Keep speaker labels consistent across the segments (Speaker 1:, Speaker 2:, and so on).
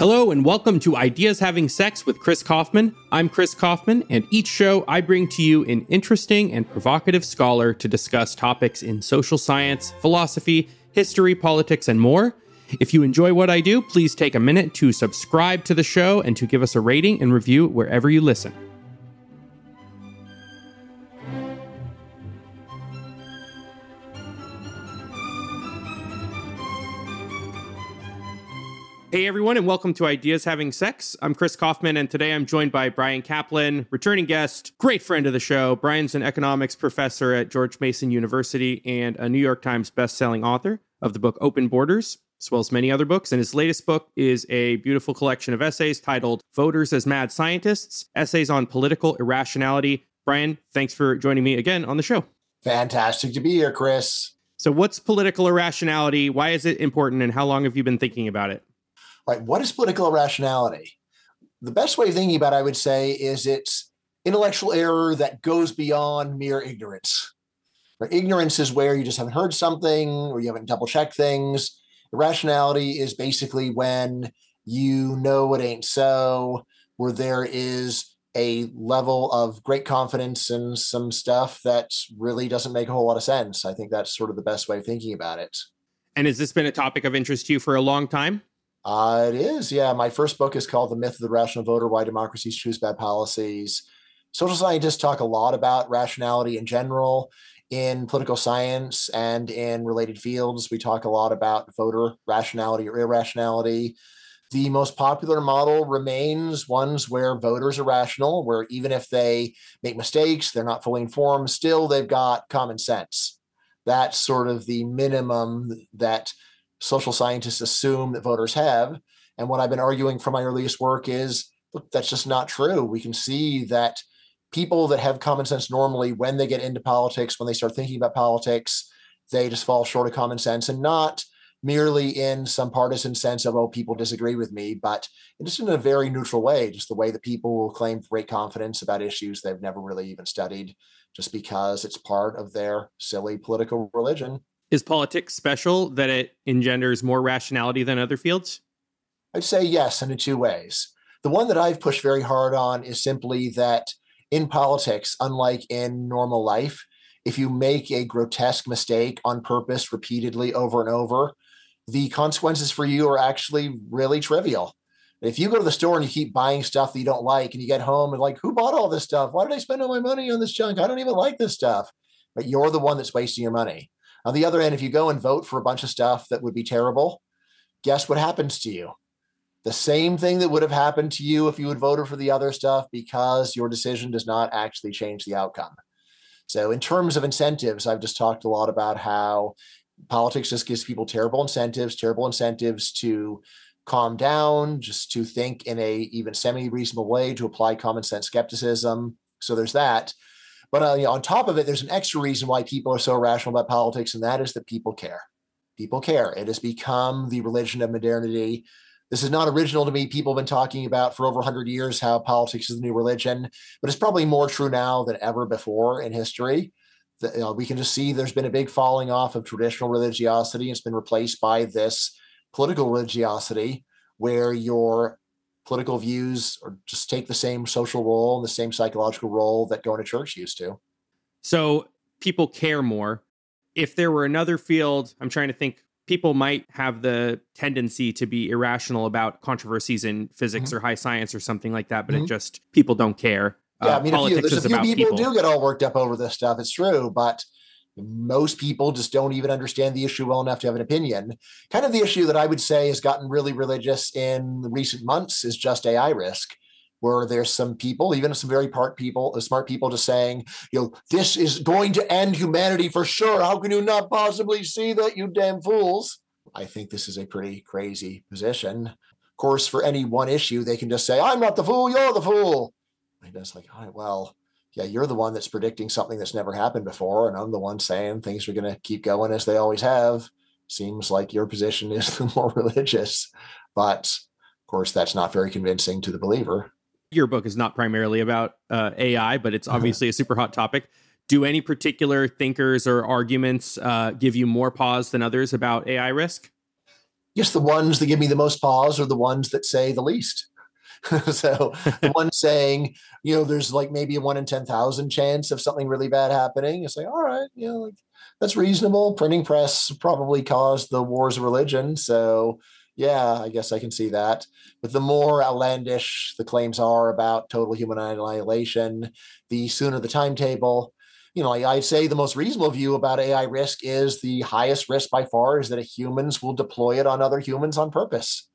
Speaker 1: Hello, and welcome to Ideas Having Sex with Chris Kaufman. I'm Chris Kaufman, and each show I bring to you an interesting and provocative scholar to discuss topics in social science, philosophy, history, politics, and more. If you enjoy what I do, please take a minute to subscribe to the show and to give us a rating and review wherever you listen. Hey everyone, and welcome to Ideas Having Sex. I'm Chris Kaufman, and today I'm joined by Bryan Caplan, returning guest, great friend of the show. Bryan's an economics professor at George Mason University and a New York Times bestselling author of the book Open Borders, as well as many other books. And his latest book is a beautiful collection of essays titled Voters as Mad Scientists Essays on Political Irrationality. Brian, thanks for joining me again on the show.
Speaker 2: Fantastic to be here, Chris.
Speaker 1: So, what's political irrationality? Why is it important? And how long have you been thinking about it?
Speaker 2: Right? What is political irrationality? The best way of thinking about it, I would say, is it's intellectual error that goes beyond mere ignorance. Right? Ignorance is where you just haven't heard something or you haven't double checked things. Irrationality is basically when you know it ain't so, where there is a level of great confidence and some stuff that really doesn't make a whole lot of sense. I think that's sort of the best way of thinking about it.
Speaker 1: And has this been a topic of interest to you for a long time?
Speaker 2: Uh, it is, yeah. My first book is called The Myth of the Rational Voter Why Democracies Choose Bad Policies. Social scientists talk a lot about rationality in general. In political science and in related fields, we talk a lot about voter rationality or irrationality. The most popular model remains ones where voters are rational, where even if they make mistakes, they're not fully informed, still they've got common sense. That's sort of the minimum that social scientists assume that voters have. And what I've been arguing from my earliest work is look, that's just not true. We can see that people that have common sense normally, when they get into politics, when they start thinking about politics, they just fall short of common sense and not merely in some partisan sense of, oh, people disagree with me, but just in a very neutral way, just the way that people will claim great confidence about issues they've never really even studied, just because it's part of their silly political religion.
Speaker 1: Is politics special that it engenders more rationality than other fields?
Speaker 2: I'd say yes, and in two ways. The one that I've pushed very hard on is simply that in politics, unlike in normal life, if you make a grotesque mistake on purpose repeatedly over and over, the consequences for you are actually really trivial. If you go to the store and you keep buying stuff that you don't like and you get home and like, who bought all this stuff? Why did I spend all my money on this junk? I don't even like this stuff. But you're the one that's wasting your money. On the other end, if you go and vote for a bunch of stuff that would be terrible, guess what happens to you? The same thing that would have happened to you if you had voted for the other stuff because your decision does not actually change the outcome. So, in terms of incentives, I've just talked a lot about how politics just gives people terrible incentives, terrible incentives to calm down, just to think in a even semi-reasonable way, to apply common sense skepticism. So there's that. But uh, you know, on top of it, there's an extra reason why people are so irrational about politics, and that is that people care. People care. It has become the religion of modernity. This is not original to me. People have been talking about for over 100 years how politics is the new religion, but it's probably more true now than ever before in history. That, you know, we can just see there's been a big falling off of traditional religiosity. It's been replaced by this political religiosity where your political views or just take the same social role and the same psychological role that going to church used to.
Speaker 1: So people care more. If there were another field, I'm trying to think, people might have the tendency to be irrational about controversies in physics mm-hmm. or high science or something like that, but mm-hmm. it just people don't care.
Speaker 2: Yeah, uh, I mean, if you, there's a few people, people do get all worked up over this stuff. It's true, but most people just don't even understand the issue well enough to have an opinion. Kind of the issue that I would say has gotten really religious in recent months is just AI risk, where there's some people, even some very part people, uh, smart people, just saying, you know, this is going to end humanity for sure. How can you not possibly see that, you damn fools? I think this is a pretty crazy position. Of course, for any one issue, they can just say, I'm not the fool, you're the fool. And it's like, all right, well, yeah, you're the one that's predicting something that's never happened before, and I'm the one saying things are going to keep going as they always have. Seems like your position is the more religious, but of course, that's not very convincing to the believer.
Speaker 1: Your book is not primarily about uh, AI, but it's obviously a super hot topic. Do any particular thinkers or arguments uh, give you more pause than others about AI risk?
Speaker 2: Just the ones that give me the most pause are the ones that say the least. so one saying, you know, there's like maybe a one in 10,000 chance of something really bad happening. It's like, all right, you know, like that's reasonable. Printing press probably caused the wars of religion. So yeah, I guess I can see that. But the more outlandish the claims are about total human annihilation, the sooner the timetable. You know, I'd say the most reasonable view about AI risk is the highest risk by far is that humans will deploy it on other humans on purpose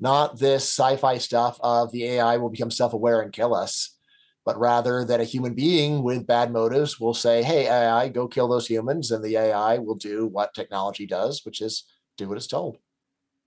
Speaker 2: not this sci-fi stuff of the AI will become self-aware and kill us, but rather that a human being with bad motives will say, "Hey, AI, go kill those humans," and the AI will do what technology does, which is do what it's told.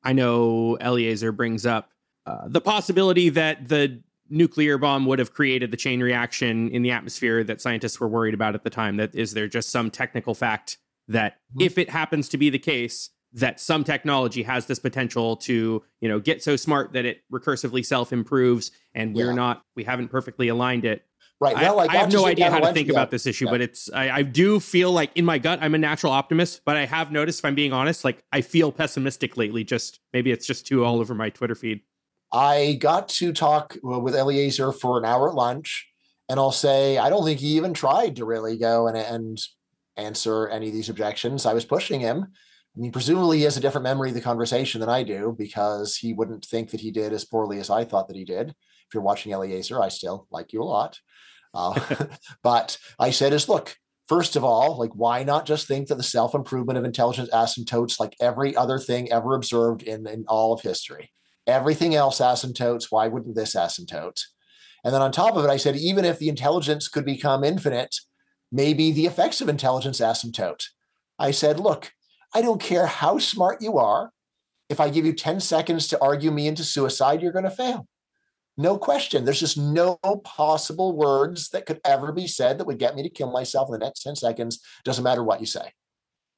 Speaker 1: I know Eliezer brings up uh, the possibility that the nuclear bomb would have created the chain reaction in the atmosphere that scientists were worried about at the time. That is there just some technical fact that mm-hmm. if it happens to be the case, that some technology has this potential to you know get so smart that it recursively self improves and we're yeah. not we haven't perfectly aligned it.
Speaker 2: Right. Well,
Speaker 1: I, I have no idea how to think about this issue yeah. but it's I, I, do feel like in my gut i'm a natural optimist but i have noticed if i'm being honest like i feel pessimistic lately just maybe it's just too all over my twitter feed.
Speaker 2: I got to talk uh, with eliezer for an hour at lunch and i'll say i don't think he even tried to really go and, and answer any of these objections. I was pushing him I mean, presumably he has a different memory of the conversation than I do because he wouldn't think that he did as poorly as I thought that he did. If you're watching Eliezer, I still like you a lot. Uh, but I said is, look, first of all, like, why not just think that the self-improvement of intelligence asymptotes like every other thing ever observed in, in all of history? Everything else asymptotes, why wouldn't this asymptote? And then on top of it, I said, even if the intelligence could become infinite, maybe the effects of intelligence asymptote. I said, look, I don't care how smart you are. If I give you 10 seconds to argue me into suicide, you're going to fail. No question. There's just no possible words that could ever be said that would get me to kill myself in the next 10 seconds. Doesn't matter what you say.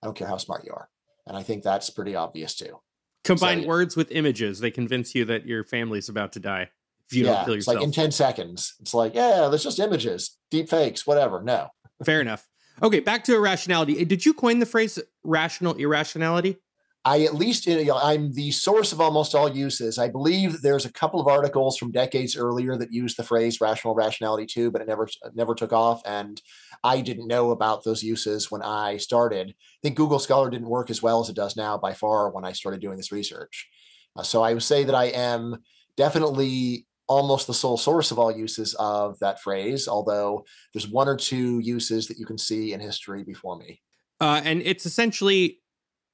Speaker 2: I don't care how smart you are. And I think that's pretty obvious too.
Speaker 1: Combine so, words with images. They convince you that your family's about to die if you
Speaker 2: yeah,
Speaker 1: don't kill yourself.
Speaker 2: It's like in 10 seconds. It's like, yeah, there's just images, deep fakes, whatever. No.
Speaker 1: Fair enough. Okay, back to irrationality. Did you coin the phrase rational irrationality?
Speaker 2: I at least I'm the source of almost all uses. I believe there's a couple of articles from decades earlier that used the phrase rational rationality too, but it never never took off. And I didn't know about those uses when I started. I think Google Scholar didn't work as well as it does now by far when I started doing this research. Uh, so I would say that I am definitely almost the sole source of all uses of that phrase, although there's one or two uses that you can see in history before me.
Speaker 1: Uh, and it's essentially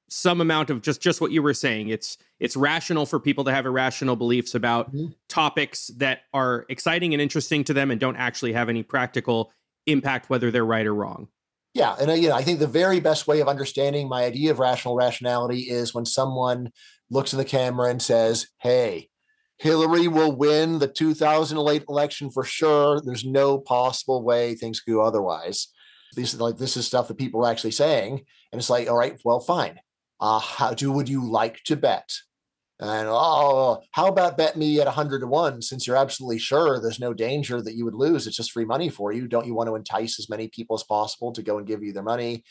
Speaker 1: some amount of just just what you were saying. It's it's rational for people to have irrational beliefs about mm-hmm. topics that are exciting and interesting to them and don't actually have any practical impact, whether they're right or wrong.
Speaker 2: Yeah, and uh, you know, I think the very best way of understanding my idea of rational rationality is when someone looks in the camera and says, "Hey, Hillary will win the 2008 election for sure. There's no possible way things could go otherwise. These like this is stuff that people are actually saying, and it's like, all right, well, fine. Uh, how do would you like to bet? And oh, how about bet me at 100 to 1 since you're absolutely sure there's no danger that you would lose? It's just free money for you. Don't you want to entice as many people as possible to go and give you their money?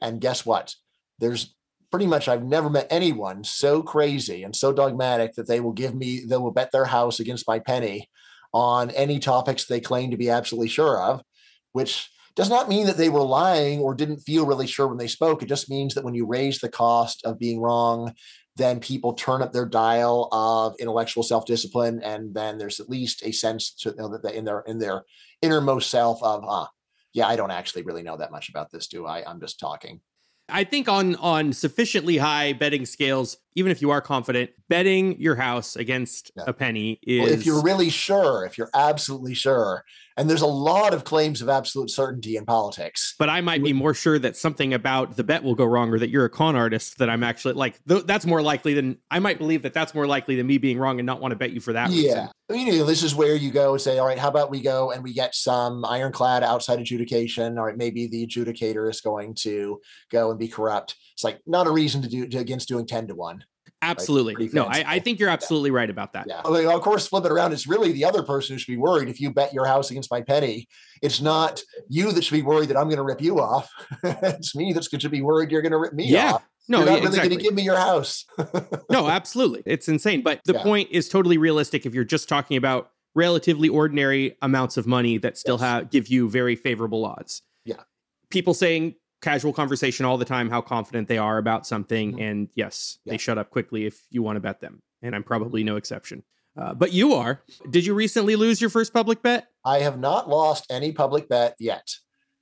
Speaker 2: And guess what? There's pretty much I've never met anyone so crazy and so dogmatic that they will give me, they will bet their house against my penny on any topics they claim to be absolutely sure of, which does not mean that they were lying or didn't feel really sure when they spoke. It just means that when you raise the cost of being wrong, then people turn up their dial of intellectual self-discipline, and then there's at least a sense to know, that in their in their innermost self of, ah, yeah, I don't actually really know that much about this, do I? I'm just talking.
Speaker 1: I think on on sufficiently high betting scales, even if you are confident, betting your house against yeah. a penny is well,
Speaker 2: if you're really sure, if you're absolutely sure, and there's a lot of claims of absolute certainty in politics.
Speaker 1: But I might be more sure that something about the bet will go wrong or that you're a con artist that I'm actually like, th- that's more likely than I might believe that that's more likely than me being wrong and not want to bet you for that
Speaker 2: yeah.
Speaker 1: reason.
Speaker 2: I mean, you know, this is where you go and say, all right, how about we go and we get some ironclad outside adjudication? All right, maybe the adjudicator is going to go and be corrupt. It's like not a reason to do to, against doing 10 to 1.
Speaker 1: Absolutely. Like, no, I, I, think you're absolutely yeah. right about that.
Speaker 2: Yeah. Like, of course, flip it around. It's really the other person who should be worried if you bet your house against my penny. It's not you that should be worried that I'm going to rip you off. it's me that should be worried you're going to rip me yeah. off.
Speaker 1: No,
Speaker 2: You're not
Speaker 1: yeah,
Speaker 2: really
Speaker 1: exactly.
Speaker 2: going to give me your house.
Speaker 1: no, absolutely. It's insane. But the
Speaker 2: Yeah.
Speaker 1: point is totally realistic if you're just talking about relatively ordinary amounts of money that still
Speaker 2: Yes.
Speaker 1: have give you very favorable odds.
Speaker 2: Yeah.
Speaker 1: People saying casual conversation all the time how confident they are about something
Speaker 2: Mhm.
Speaker 1: and yes,
Speaker 2: Yeah.
Speaker 1: they shut up quickly if you want to bet them. And I'm probably no exception. Uh, but you are. Did you recently lose your first public bet?
Speaker 2: I have not lost any public bet yet.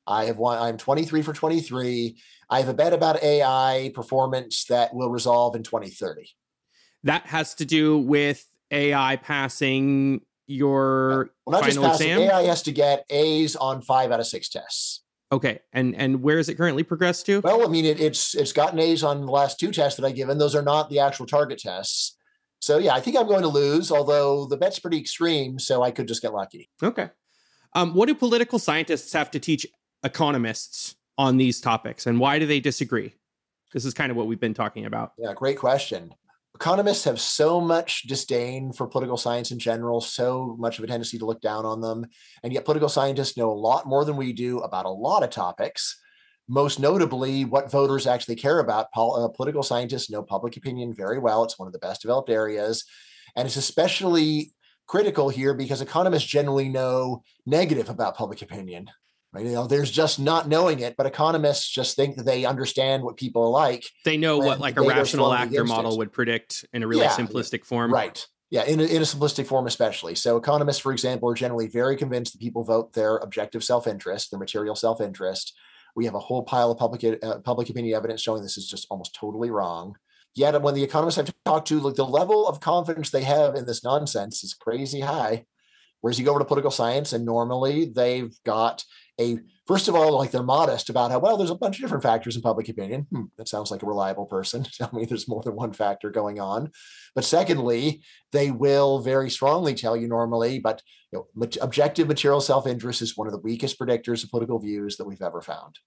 Speaker 2: I have won. I'm 23 for 23. I have a bet about AI performance that will resolve in 2030.
Speaker 1: That has to do with AI passing your
Speaker 2: Well, not just
Speaker 1: final
Speaker 2: passing.
Speaker 1: exam.
Speaker 2: AI has to get A's on five out of six tests.
Speaker 1: Okay, and and where is it currently progressed to?
Speaker 2: Well, I mean, it, it's it's gotten A's on the last two tests that I given. Those are not the actual target tests. So yeah, I think I'm going to lose. Although the bet's pretty extreme, so I could just get lucky.
Speaker 1: Okay. Um, what do political scientists have to teach economists on these topics, and why do they disagree? This is kind of what we've been talking about.
Speaker 2: Yeah, great question. Economists have so much disdain for political science in general, so much of a tendency to look down on them. And yet, political scientists know a lot more than we do about a lot of topics, most notably what voters actually care about. Pol- uh, political scientists know public opinion very well. It's one of the best developed areas. And it's especially critical here because economists generally know negative about public opinion. Right? You know, there's just not knowing it, but economists just think that they understand what people are like
Speaker 1: They know what like a rational actor model would predict in a really
Speaker 2: Yeah,
Speaker 1: simplistic form.
Speaker 2: Right. Yeah, in a, in a simplistic form, especially. So, economists, for example, are generally very convinced that people vote their objective self interest, their material self interest. We have a whole pile of public uh, public opinion evidence showing this is just almost totally wrong. Yet, when the economists I've talked to, like the level of confidence they have in this nonsense is crazy high. Whereas you go over to political science, and normally they've got a first of all, like they're modest about how well there's a bunch of different factors in public opinion. Hmm, that sounds like a reliable person. Tell me there's more than one factor going on. But secondly, they will very strongly tell you normally, but you know, objective material self-interest is one of the weakest predictors of political views that we've ever found.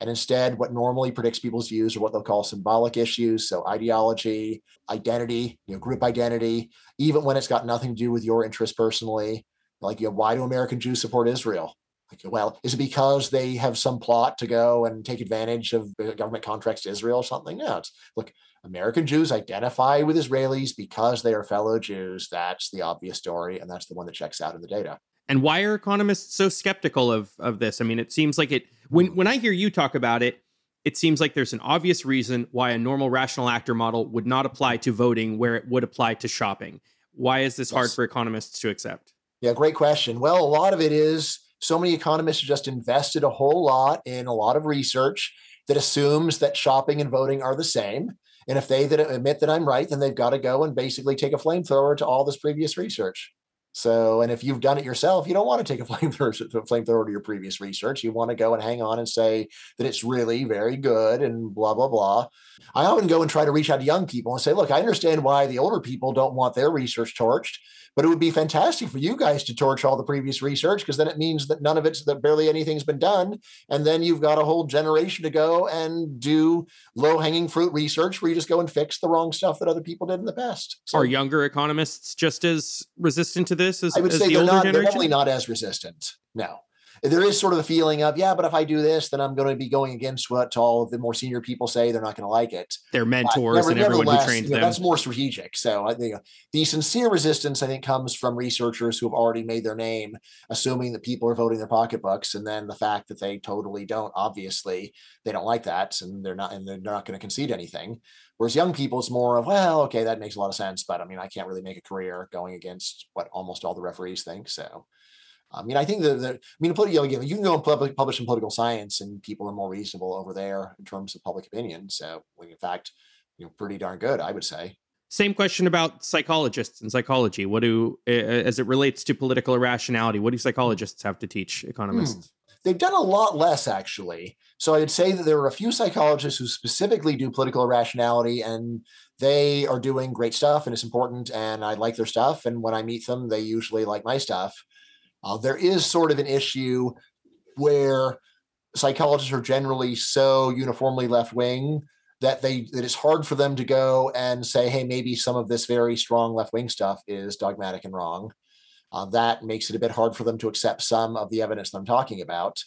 Speaker 2: And instead, what normally predicts people's views are what they'll call symbolic issues. So ideology, identity, you know, group identity, even when it's got nothing to do with your interest personally. Like, you know, why do American Jews support Israel? Well, is it because they have some plot to go and take advantage of government contracts to Israel or something? No, it's look, American Jews identify with Israelis because they are fellow Jews. That's the obvious story, and that's the one that checks out in the data.
Speaker 1: And why are economists so skeptical of of this? I mean, it seems like it when when I hear you talk about it, it seems like there's an obvious reason why a normal rational actor model would not apply to voting where it would apply to shopping. Why is this hard for economists to accept?
Speaker 2: Yeah, great question. Well, a lot of it is so many economists have just invested a whole lot in a lot of research that assumes that shopping and voting are the same. And if they admit that I'm right, then they've got to go and basically take a flamethrower to all this previous research. So, and if you've done it yourself, you don't want to take a flamethrower flamethrower to your previous research. You want to go and hang on and say that it's really very good and blah blah blah. I often go and try to reach out to young people and say, look, I understand why the older people don't want their research torched, but it would be fantastic for you guys to torch all the previous research because then it means that none of it's that barely anything's been done. And then you've got a whole generation to go and do low hanging fruit research where you just go and fix the wrong stuff that other people did in the past. So
Speaker 1: Are younger economists just as resistant to this as,
Speaker 2: I would
Speaker 1: as
Speaker 2: say
Speaker 1: the
Speaker 2: they're
Speaker 1: older
Speaker 2: not, they're
Speaker 1: generation?
Speaker 2: definitely not as resistant. No. There is sort of a feeling of, yeah, but if I do this, then I'm going to be going against what all of the more senior people say. They're not going to like it.
Speaker 1: Their mentors
Speaker 2: never-
Speaker 1: and everyone who
Speaker 2: you know,
Speaker 1: them.
Speaker 2: That's more strategic. So I think the sincere resistance, I think, comes from researchers who have already made their name, assuming that people are voting their pocketbooks, and then the fact that they totally don't. Obviously, they don't like that, and they're not, and they're not going to concede anything. Whereas young people, it's more of, well, okay, that makes a lot of sense, but I mean, I can't really make a career going against what almost all the referees think. So. I mean, I think that the, I mean, you, know, you can go and public, publish in political science, and people are more reasonable over there in terms of public opinion. So, in fact, you know, pretty darn good, I would say.
Speaker 1: Same question about psychologists and psychology. What do, as it relates to political irrationality, what do psychologists have to teach economists? Hmm.
Speaker 2: They've done a lot less, actually. So, I would say that there are a few psychologists who specifically do political irrationality, and they are doing great stuff, and it's important, and I like their stuff. And when I meet them, they usually like my stuff. Uh, there is sort of an issue where psychologists are generally so uniformly left wing that they that it's hard for them to go and say, hey, maybe some of this very strong left wing stuff is dogmatic and wrong. Uh, that makes it a bit hard for them to accept some of the evidence that I'm talking about.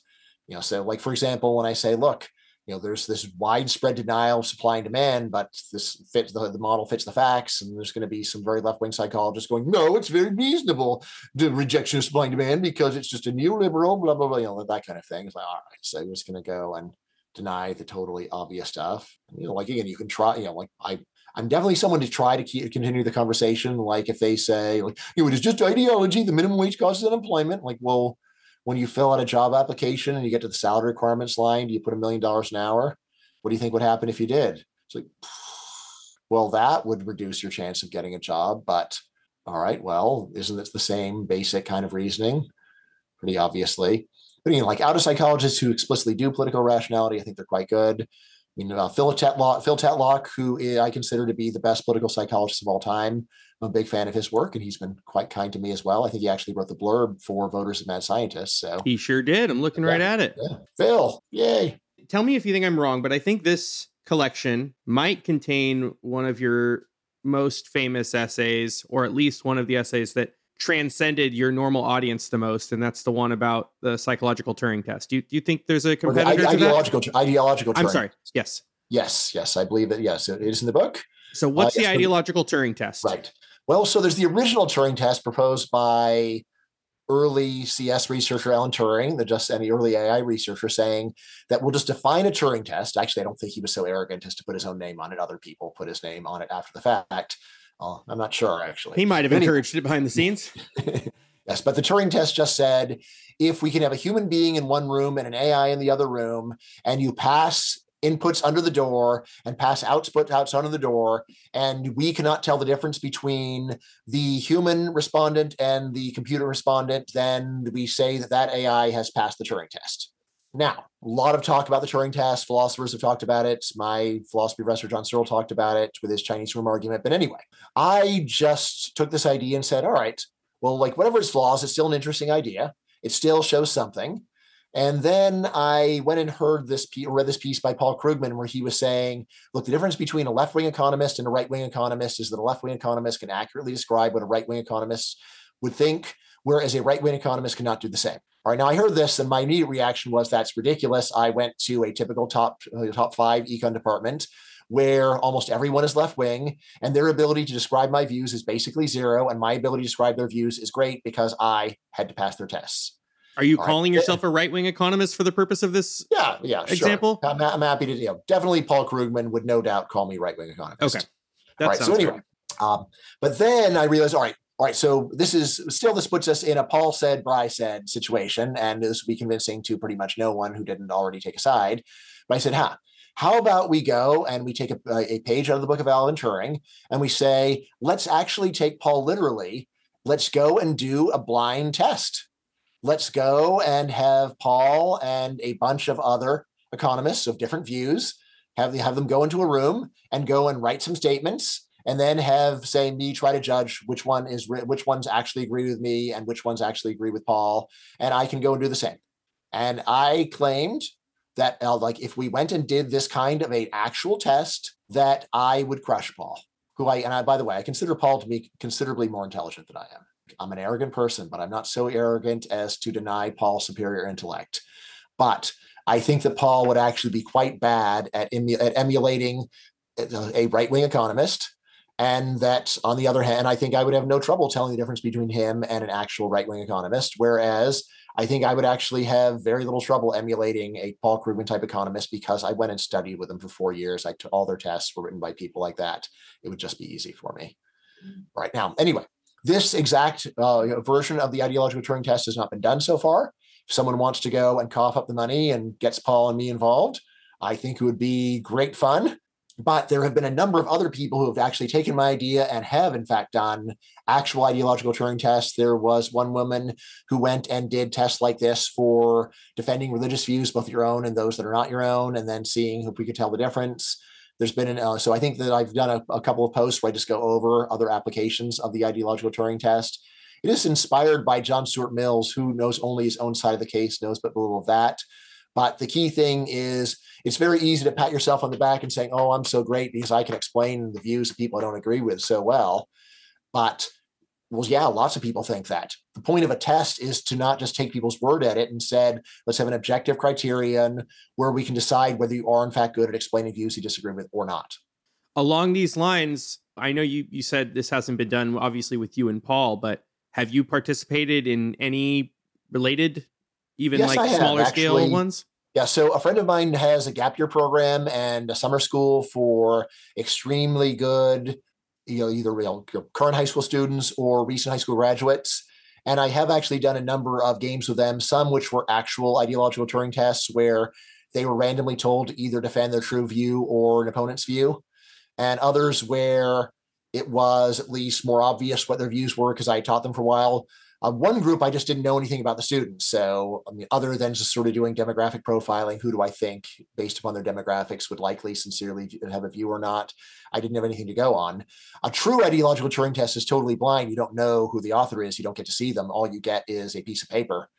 Speaker 2: You know, so like for example, when I say, look, you know there's this widespread denial of supply and demand but this fits the, the model fits the facts and there's going to be some very left-wing psychologists going no it's very reasonable the rejection of supply and demand because it's just a neoliberal blah blah blah you know that kind of thing it's like all right so we're just going to go and deny the totally obvious stuff you know like again you can try you know like i I'm definitely someone to try to keep, continue the conversation. Like if they say, like, you know, it is just ideology, the minimum wage causes unemployment. Like, well, when you fill out a job application and you get to the salary requirements line, do you put a million dollars an hour? What do you think would happen if you did? It's like, well, that would reduce your chance of getting a job. But all right, well, isn't it the same basic kind of reasoning? Pretty obviously. But you know, like out of psychologists who explicitly do political rationality, I think they're quite good. Mean, uh, Phil, Tetlock, Phil Tetlock, who I consider to be the best political psychologist of all time, I'm a big fan of his work, and he's been quite kind to me as well. I think he actually wrote the blurb for Voters and Mad Scientists. So
Speaker 1: he sure did. I'm looking yeah, right at it.
Speaker 2: Yeah. Phil, yay!
Speaker 1: Tell me if you think I'm wrong, but I think this collection might contain one of your most famous essays, or at least one of the essays that transcended your normal audience the most, and that's the one about the psychological Turing test. Do you, do you think there's a competitor
Speaker 2: the ideological, to that? Ideological.
Speaker 1: Turing. I'm sorry. Yes.
Speaker 2: Yes. Yes. I believe that. Yes, it is in the book.
Speaker 1: So, what's uh, the ideological Turing test?
Speaker 2: Right. Well, so there's the original Turing test proposed by early CS researcher Alan Turing, the just any early AI researcher, saying that we'll just define a Turing test. Actually, I don't think he was so arrogant as to put his own name on it. Other people put his name on it after the fact. Uh, I'm not sure actually.
Speaker 1: He might have encouraged it behind the scenes.
Speaker 2: yes, but the Turing test just said if we can have a human being in one room and an AI in the other room, and you pass inputs under the door and pass outputs outside under the door, and we cannot tell the difference between the human respondent and the computer respondent, then we say that that AI has passed the Turing test. Now, a lot of talk about the Turing test. Philosophers have talked about it. My philosophy professor, John Searle, talked about it with his Chinese room argument. But anyway, I just took this idea and said, all right, well, like whatever its flaws, it's still an interesting idea. It still shows something. And then I went and heard this piece, read this piece by Paul Krugman, where he was saying, look, the difference between a left wing economist and a right wing economist is that a left wing economist can accurately describe what a right wing economist would think, whereas a right wing economist cannot do the same. All right. Now I heard this, and my immediate reaction was that's ridiculous. I went to a typical top uh, top five econ department where almost everyone is left wing, and their ability to describe my views is basically zero, and my ability to describe their views is great because I had to pass their tests.
Speaker 1: Are you All calling right. yourself a right wing economist for the purpose of this?
Speaker 2: Yeah, yeah.
Speaker 1: Example.
Speaker 2: Sure. I'm, I'm, happy to. You know, definitely Paul Krugman would no doubt call me right wing economist.
Speaker 1: Okay.
Speaker 2: That all right. So anyway, um, but then I realized, all right, all right, so this is still this puts us in a Paul said, Bry said situation, and this would be convincing to pretty much no one who didn't already take a side. But I said, huh, how about we go and we take a, a page out of the book of Alan Turing and we say, let's actually take Paul literally. Let's go and do a blind test. Let's go and have Paul and a bunch of other economists of different views have, have them go into a room and go and write some statements and then have say me try to judge which one is which ones actually agree with me and which ones actually agree with Paul, and I can go and do the same. And I claimed that uh, like if we went and did this kind of a actual test, that I would crush Paul. Who I and I by the way, I consider Paul to be considerably more intelligent than I am. I'm an arrogant person, but I'm not so arrogant as to deny Paul superior intellect. But I think that Paul would actually be quite bad at, emu- at emulating uh, a right wing economist and that, on the other hand, I think I would have no trouble telling the difference between him and an actual right wing economist. Whereas I think I would actually have very little trouble emulating a Paul Krugman type economist because I went and studied with them for four years. I took all their tests were written by people like that. It would just be easy for me. Mm. Right now, anyway, this exact uh, version of the ideological Turing test has not been done so far. If someone wants to go and cough up the money and gets Paul and me involved, I think it would be great fun. But there have been a number of other people who have actually taken my idea and have, in fact, done actual ideological Turing tests. There was one woman who went and did tests like this for defending religious views, both your own and those that are not your own, and then seeing if we could tell the difference. There's been an, uh, so I think that I've done a, a couple of posts where I just go over other applications of the ideological Turing test. It is inspired by John Stuart Mills, who knows only his own side of the case, knows but little of that. But the key thing is it's very easy to pat yourself on the back and saying, oh, I'm so great because I can explain the views of people I don't agree with so well. But well, yeah, lots of people think that. The point of a test is to not just take people's word at it and said, let's have an objective criterion where we can decide whether you are in fact good at explaining views you disagree with or not.
Speaker 1: Along these lines, I know you you said this hasn't been done obviously with you and Paul, but have you participated in any related, even
Speaker 2: Yes, I
Speaker 1: like
Speaker 2: have,
Speaker 1: smaller scale ones?
Speaker 2: Yeah, so a friend of mine has a gap year program and a summer school for extremely good, you know, either you know, current high school students or recent high school graduates. And I have actually done a number of games with them, some which were actual ideological Turing tests where they were randomly told to either defend their true view or an opponent's view, and others where it was at least more obvious what their views were because I taught them for a while. Uh, one group I just didn't know anything about the students. So, I mean, other than just sort of doing demographic profiling, who do I think, based upon their demographics, would likely sincerely have a view or not? I didn't have anything to go on. A true ideological Turing test is totally blind. You don't know who the author is. You don't get to see them. All you get is a piece of paper,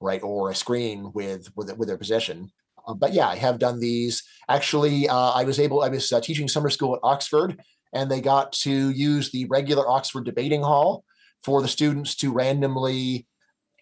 Speaker 2: right, or a screen with with, with their position. Uh, but yeah, I have done these. Actually, uh, I was able. I was uh, teaching summer school at Oxford, and they got to use the regular Oxford debating hall for the students to randomly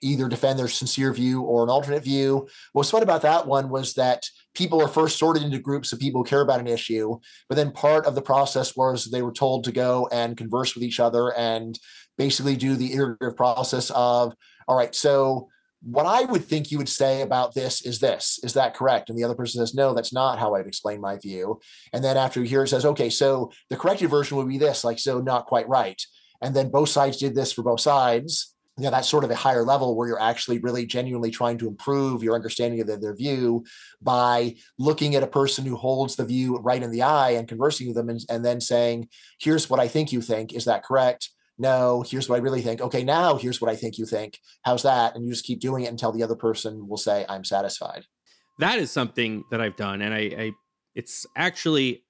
Speaker 2: either defend their sincere view or an alternate view. What's fun about that one was that people are first sorted into groups of people who care about an issue, but then part of the process was they were told to go and converse with each other and basically do the iterative process of, all right, so what I would think you would say about this is this. Is that correct? And the other person says, no, that's not how I'd explain my view. And then after you hear it says, okay, so the corrected version would be this, like, so not quite right and then both sides did this for both sides. You know that's sort of a higher level where you're actually really genuinely trying to improve your understanding of their, their view by looking at a person who holds the view right in the eye and conversing with them and, and then saying here's what i think you think. Is that correct? No. Here's what i really think. Okay now here's what i think you think. How's that? And you just keep doing it until the other person will say i'm satisfied.
Speaker 1: That is something that I've done, and I, I it's actually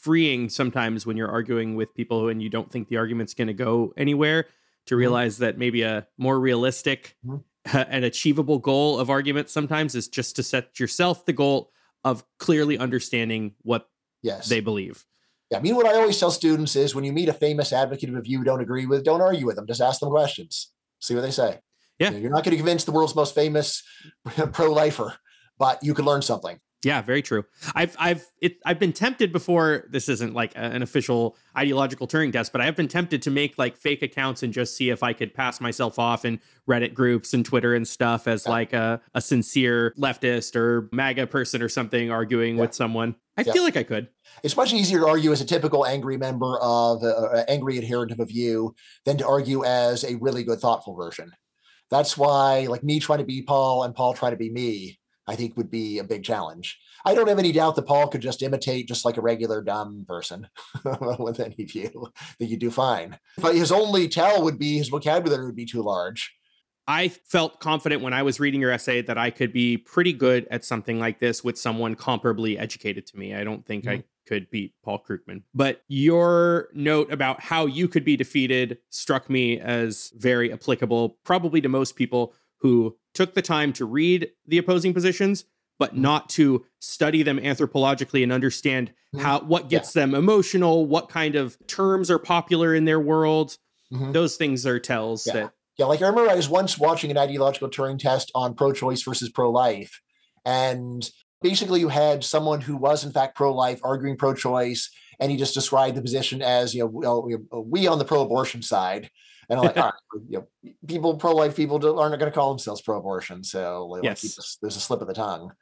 Speaker 1: freeing sometimes when you're arguing with people and you don't think the argument's going to go anywhere to realize that maybe a more realistic
Speaker 2: Mhm.
Speaker 1: and achievable goal of argument sometimes is just to set yourself the goal of clearly understanding what
Speaker 2: yes
Speaker 1: they believe.
Speaker 2: Yeah, I mean, what I always tell students is when you meet a famous advocate of a view you don't agree with, don't argue with them. Just ask them questions. See what they say.
Speaker 1: Yeah.
Speaker 2: You know, you're not going to convince the world's most famous pro-lifer, but you could learn something.
Speaker 1: Yeah, very true. I've I've it I've been tempted before. This isn't like an official ideological Turing test, but I've been tempted to make like fake accounts and just see if I could pass myself off in Reddit groups and Twitter and stuff as
Speaker 2: Yeah.
Speaker 1: like a, a sincere leftist or MAGA person or something arguing
Speaker 2: Yeah.
Speaker 1: with someone. I
Speaker 2: Yeah.
Speaker 1: feel like I could.
Speaker 2: It's much easier to argue as a typical angry member of uh, angry adherent of a view than to argue as a really good, thoughtful version. That's why, like me trying to be Paul and Paul trying to be me, I think would be a big challenge. I don't have any doubt that Paul could just imitate just like a regular dumb person with any view that you do fine. But his only tell would be his vocabulary would be too large.
Speaker 1: I felt confident when I was reading your essay that I could be pretty good at something like this with someone comparably educated to me. I don't think I mm-hmm. could beat Paul Krugman. But your note about how you could be defeated struck me as very applicable, probably to most people who took the time to read the opposing positions but not to study them anthropologically and understand
Speaker 2: Mhm.
Speaker 1: how what gets them emotional, what kind of terms are popular in their world.
Speaker 2: Mhm.
Speaker 1: Those things are tells
Speaker 2: Yeah.
Speaker 1: that
Speaker 2: Yeah, like I remember I was once watching an ideological Turing test on pro choice versus pro life. And basically, you had someone who was, in fact, pro life arguing pro choice. And he just described the position as, you know, we, on the pro abortion side. And I'm like, all right, you know, people, pro life people don't- aren't going to call themselves pro abortion. So like,
Speaker 1: Yes.
Speaker 2: keep this, there's a slip of the tongue.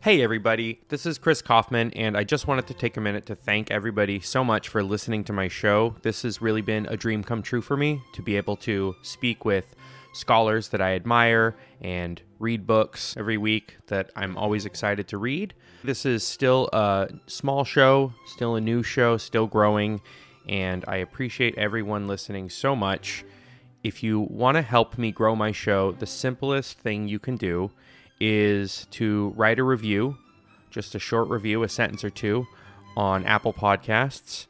Speaker 1: Hey, everybody, this is Chris Kaufman, and I just wanted to take a minute to thank everybody so much for listening to my show. This has really been a dream come true for me to be able to speak with scholars that I admire and read books every week that I'm always excited to read. This is still a small show, still a new show, still growing, and I appreciate everyone listening so much. If you want to help me grow my show, the simplest thing you can do is to write a review, just a short review, a sentence or two on Apple Podcasts,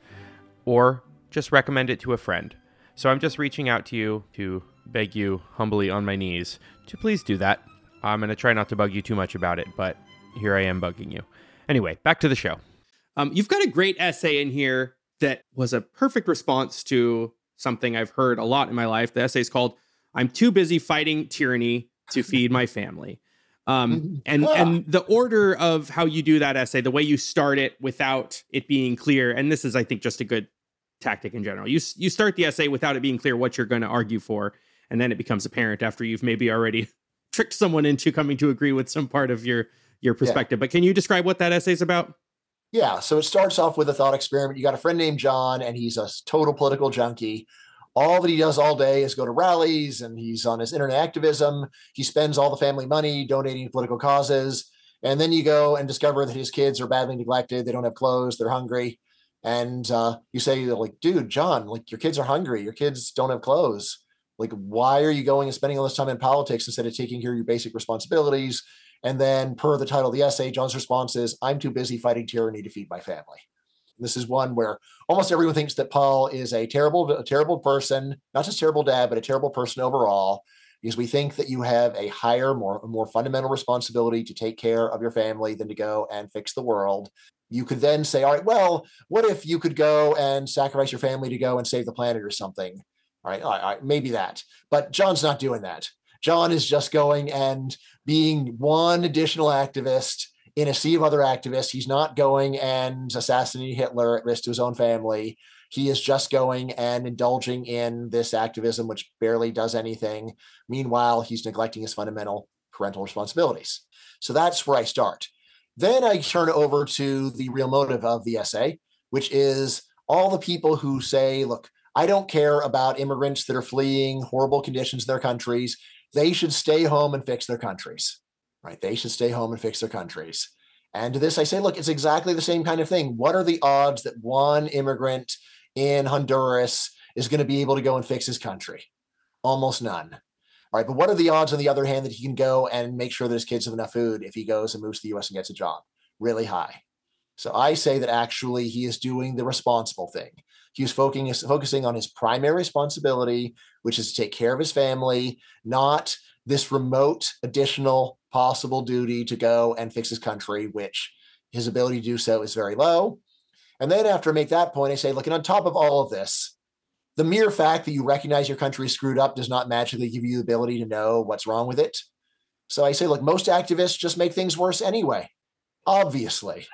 Speaker 1: or just recommend it to a friend. So I'm just reaching out to you to beg you humbly on my knees to please do that. I'm going to try not to bug you too much about it, but here I am bugging you. Anyway, back to the show. Um, you've got a great essay in here that was a perfect response to something I've heard a lot in my life. The essay is called "I'm Too Busy Fighting Tyranny to Feed My Family." Um, and and the order of how you do that essay, the way you start it without it being clear, and this is, I think, just a good tactic in general. You you start the essay without it being clear what you're going to argue for, and then it becomes apparent after you've maybe already tricked someone into coming to agree with some part of your your perspective. Yeah. But can you describe what that essay is about?
Speaker 2: Yeah, so it starts off with a thought experiment. You got a friend named John, and he's a total political junkie all that he does all day is go to rallies and he's on his internet activism. He spends all the family money donating to political causes. And then you go and discover that his kids are badly neglected. They don't have clothes. They're hungry. And uh, you say, like, dude, John, like your kids are hungry. Your kids don't have clothes. Like, why are you going and spending all this time in politics instead of taking care of your basic responsibilities? And then, per the title of the essay, John's response is, I'm too busy fighting tyranny to feed my family. This is one where almost everyone thinks that Paul is a terrible, a terrible person, not just terrible dad, but a terrible person overall, because we think that you have a higher, more, more fundamental responsibility to take care of your family than to go and fix the world. You could then say, all right, well, what if you could go and sacrifice your family to go and save the planet or something? All right, all right, all right maybe that. But John's not doing that. John is just going and being one additional activist in a sea of other activists. He's not going and assassinating Hitler at risk to his own family. He is just going and indulging in this activism, which barely does anything. Meanwhile, he's neglecting his fundamental parental responsibilities. So that's where I start. Then I turn over to the real motive of the essay, which is all the people who say, look, I don't care about immigrants that are fleeing horrible conditions in their countries. They should stay home and fix their countries right? They should stay home and fix their countries. And to this, I say, look, it's exactly the same kind of thing. What are the odds that one immigrant in Honduras is going to be able to go and fix his country? Almost none. All right. But what are the odds, on the other hand, that he can go and make sure that his kids have enough food if he goes and moves to the US and gets a job? Really high. So I say that actually he is doing the responsible thing. He was focusing, focusing on his primary responsibility, which is to take care of his family, not this remote additional possible duty to go and fix his country, which his ability to do so is very low. And then after I make that point, I say, look, and on top of all of this, the mere fact that you recognize your country is screwed up does not magically give you the ability to know what's wrong with it. So I say, look, most activists just make things worse anyway, obviously,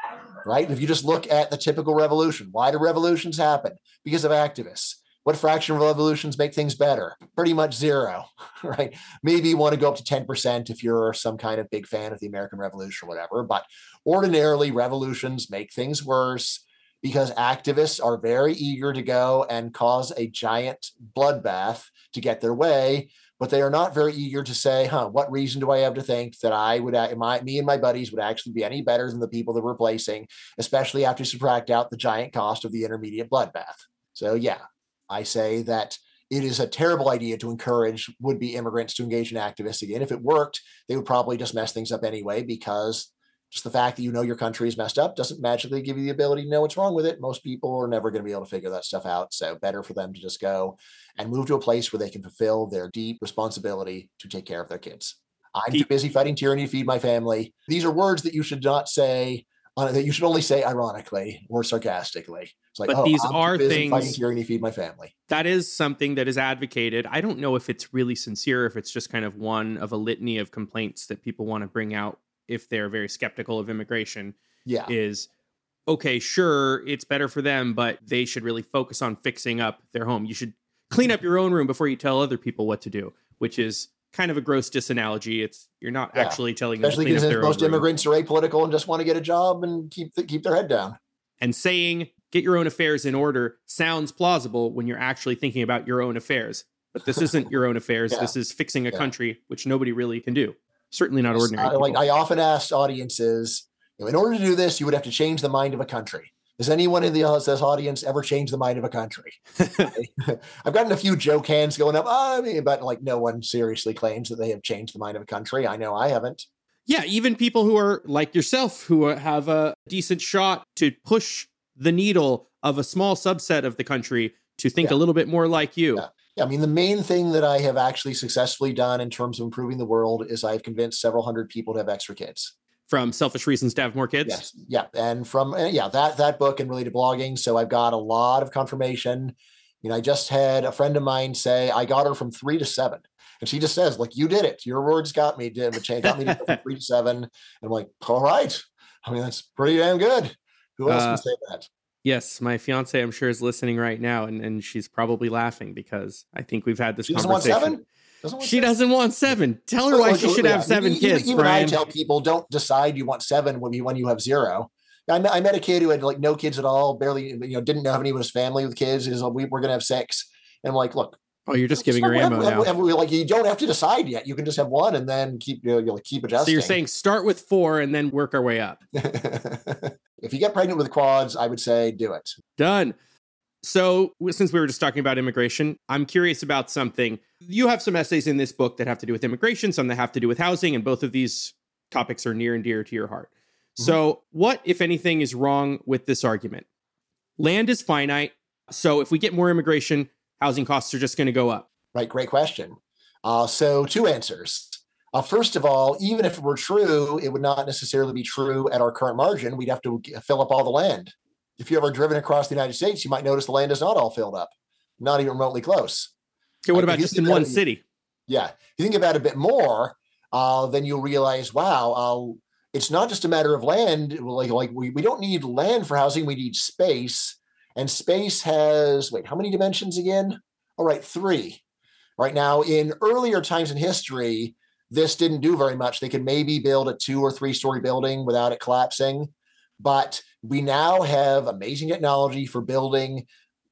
Speaker 2: right? If you just look at the typical revolution, why do revolutions happen? Because of activists. What fraction of revolutions make things better? Pretty much zero, right? Maybe you want to go up to 10% if you're some kind of big fan of the American Revolution or whatever. But ordinarily, revolutions make things worse because activists are very eager to go and cause a giant bloodbath to get their way. But they are not very eager to say, huh, what reason do I have to think that I would, my, me and my buddies would actually be any better than the people that we're replacing, especially after you subtract out the giant cost of the intermediate bloodbath. So, yeah, I say that it is a terrible idea to encourage would be immigrants to engage in activists again. If it worked, they would probably just mess things up anyway because just the fact that you know your country is messed up doesn't magically give you the ability to know what's wrong with it. Most people are never going to be able to figure that stuff out. So, better for them to just go and move to a place where they can fulfill their deep responsibility to take care of their kids. I'm too busy fighting tyranny to feed my family. These are words that you should not say uh, that you should only say ironically or sarcastically. It's like,
Speaker 1: but
Speaker 2: oh,
Speaker 1: these
Speaker 2: I'm
Speaker 1: are things
Speaker 2: fighting tyranny, feed my family.
Speaker 1: That is something that is advocated. I don't know if it's really sincere, if it's just kind of one of a litany of complaints that people want to bring out if they're very skeptical of immigration.
Speaker 2: Yeah,
Speaker 1: is okay. Sure, it's better for them, but they should really focus on fixing up their home. You should clean up your own room before you tell other people what to do, which is kind of a gross disanalogy. It's you're not yeah. actually telling
Speaker 2: especially because most immigrants are apolitical and just want to get a job and keep the, keep their head down.
Speaker 1: And saying get your own affairs in order sounds plausible when you're actually thinking about your own affairs. But this isn't your own affairs. yeah. This is fixing a yeah. country, which nobody really can do. Certainly not ordinary.
Speaker 2: I, like I often ask audiences, you know, in order to do this, you would have to change the mind of a country. Has anyone in the uh, this audience ever changed the mind of a country? I've gotten a few joke hands going up, ah, oh, I mean, but like no one seriously claims that they have changed the mind of a country. I know I haven't.
Speaker 1: Yeah, even people who are like yourself, who uh, have a decent shot to push the needle of a small subset of the country to think yeah. a little bit more like you.
Speaker 2: Yeah. Yeah. I mean, the main thing that I have actually successfully done in terms of improving the world is I've convinced several hundred people to have extra kids
Speaker 1: from selfish reasons to have more kids.
Speaker 2: Yes, yeah, and from yeah that that book and related blogging. So I've got a lot of confirmation You know, I just had a friend of mine say I got her from three to seven. And she just says, like, you did it. Your words got me, did got me to from three to seven. And I'm like, all right. I mean, that's pretty damn good. Who else uh, can say that?
Speaker 1: Yes, my fiance, I'm sure, is listening right now, and, and she's probably laughing because I think we've had this
Speaker 2: she
Speaker 1: conversation.
Speaker 2: Doesn't
Speaker 1: she seven? doesn't want seven. Tell her why she should yeah. have seven
Speaker 2: even,
Speaker 1: kids.
Speaker 2: Even
Speaker 1: Bryan.
Speaker 2: I tell people, don't decide you want seven when you when you have zero. I met, I met a kid who had like no kids at all, barely, you know, didn't know anyone in his family with kids. Is like, we, we're going to have six. And I'm like, look,
Speaker 1: Oh, you're just giving her ammo now.
Speaker 2: like you don't have to decide yet. You can just have one and then keep you know, keep adjusting.
Speaker 1: So you're saying start with four and then work our way up.
Speaker 2: if you get pregnant with quads, I would say do it.
Speaker 1: Done. So since we were just talking about immigration, I'm curious about something. You have some essays in this book that have to do with immigration, some that have to do with housing, and both of these topics are near and dear to your heart. Mm-hmm. So, what, if anything, is wrong with this argument? Land is finite. So, if we get more immigration, housing costs are just going to go up?
Speaker 2: Right, great question. Uh, so, two answers. Uh, first of all, even if it were true, it would not necessarily be true at our current margin. We'd have to fill up all the land. If you ever driven across the United States, you might notice the land is not all filled up, not even remotely close.
Speaker 1: Okay, what about just in one city?
Speaker 2: Yeah, if you think about it a bit more, uh, then you'll realize, wow, uh, it's not just a matter of land. Like, like we, we don't need land for housing; we need space. And space has, wait, how many dimensions again? All right, three. Right now, in earlier times in history, this didn't do very much. They could maybe build a two or three story building without it collapsing. But we now have amazing technology for building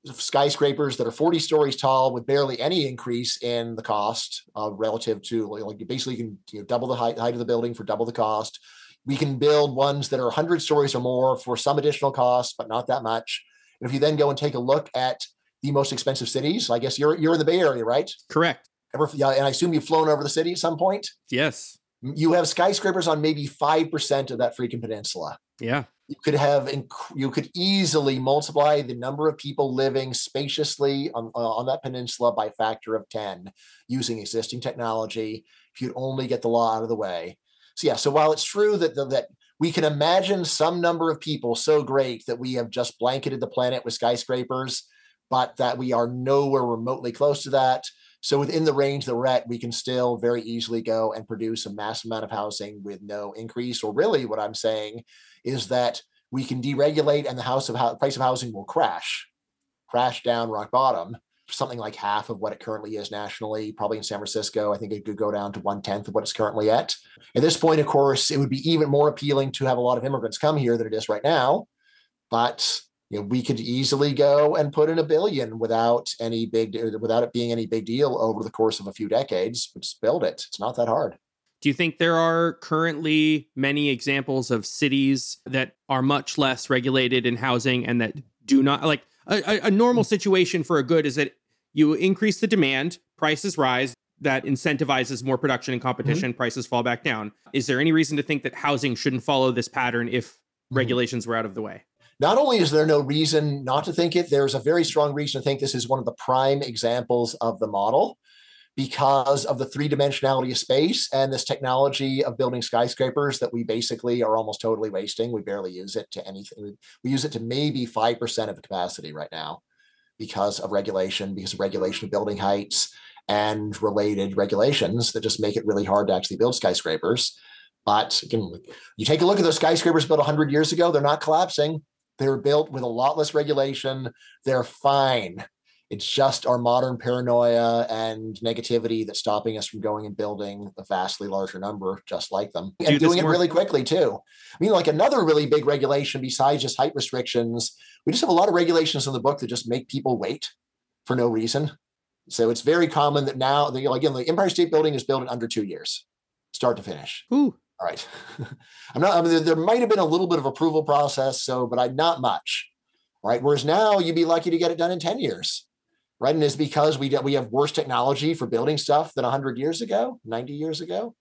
Speaker 2: skyscrapers that are 40 stories tall with barely any increase in the cost uh, relative to like basically you can you know, double the height, height of the building for double the cost. We can build ones that are 100 stories or more for some additional cost, but not that much. And if you then go and take a look at the most expensive cities, I guess you're you're in the Bay Area, right?
Speaker 1: Correct.
Speaker 2: Ever, yeah, and I assume you've flown over the city at some point.
Speaker 1: Yes.
Speaker 2: You have skyscrapers on maybe five percent of that freaking peninsula.
Speaker 1: Yeah.
Speaker 2: You could have inc- you could easily multiply the number of people living spaciously on, uh, on that peninsula by a factor of 10 using existing technology if you'd only get the law out of the way. So yeah, so while it's true that the, that we can imagine some number of people so great that we have just blanketed the planet with skyscrapers, but that we are nowhere remotely close to that. So within the range that we're at, we can still very easily go and produce a massive amount of housing with no increase. Or really, what I'm saying is that we can deregulate, and the house of ho- price of housing will crash, crash down rock bottom, something like half of what it currently is nationally. Probably in San Francisco, I think it could go down to one tenth of what it's currently at. At this point, of course, it would be even more appealing to have a lot of immigrants come here than it is right now. But you know, we could easily go and put in a billion without any big, without it being any big deal over the course of a few decades. Just build it. It's not that hard.
Speaker 1: Do you think there are currently many examples of cities that are much less regulated in housing and that do not like a, a normal situation for a good is that you increase the demand, prices rise, that incentivizes more production and competition, mm-hmm. prices fall back down. Is there any reason to think that housing shouldn't follow this pattern if mm-hmm. regulations were out of the way?
Speaker 2: Not only is there no reason not to think it, there's a very strong reason to think this is one of the prime examples of the model because of the three dimensionality of space and this technology of building skyscrapers that we basically are almost totally wasting. We barely use it to anything. We use it to maybe 5% of the capacity right now because of regulation, because of regulation of building heights and related regulations that just make it really hard to actually build skyscrapers. But again, you take a look at those skyscrapers built 100 years ago, they're not collapsing. They were built with a lot less regulation. They're fine. It's just our modern paranoia and negativity that's stopping us from going and building a vastly larger number just like them and Do doing it really quickly too. I mean, like another really big regulation besides just height restrictions, we just have a lot of regulations in the book that just make people wait for no reason. So it's very common that now, again, the Empire State Building is built in under two years, start to finish.
Speaker 1: Ooh.
Speaker 2: All right. I'm not, I mean, there might have been a little bit of approval process, so, but I not much. Right. Whereas now you'd be lucky to get it done in 10 years right? And it's because we we have worse technology for building stuff than 100 years ago, 90 years ago.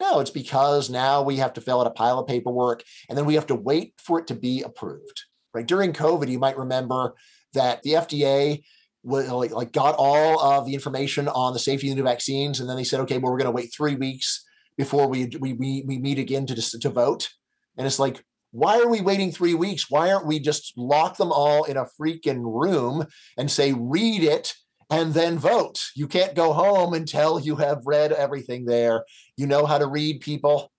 Speaker 2: No, it's because now we have to fill out a pile of paperwork and then we have to wait for it to be approved. Right during COVID, you might remember that the FDA like, got all of the information on the safety of the new vaccines, and then they said, okay, well, we're going to wait three weeks before we we we, we meet again to to vote. And it's like, why are we waiting three weeks? Why aren't we just lock them all in a freaking room and say, read it and then vote? You can't go home until you have read everything there. You know how to read people,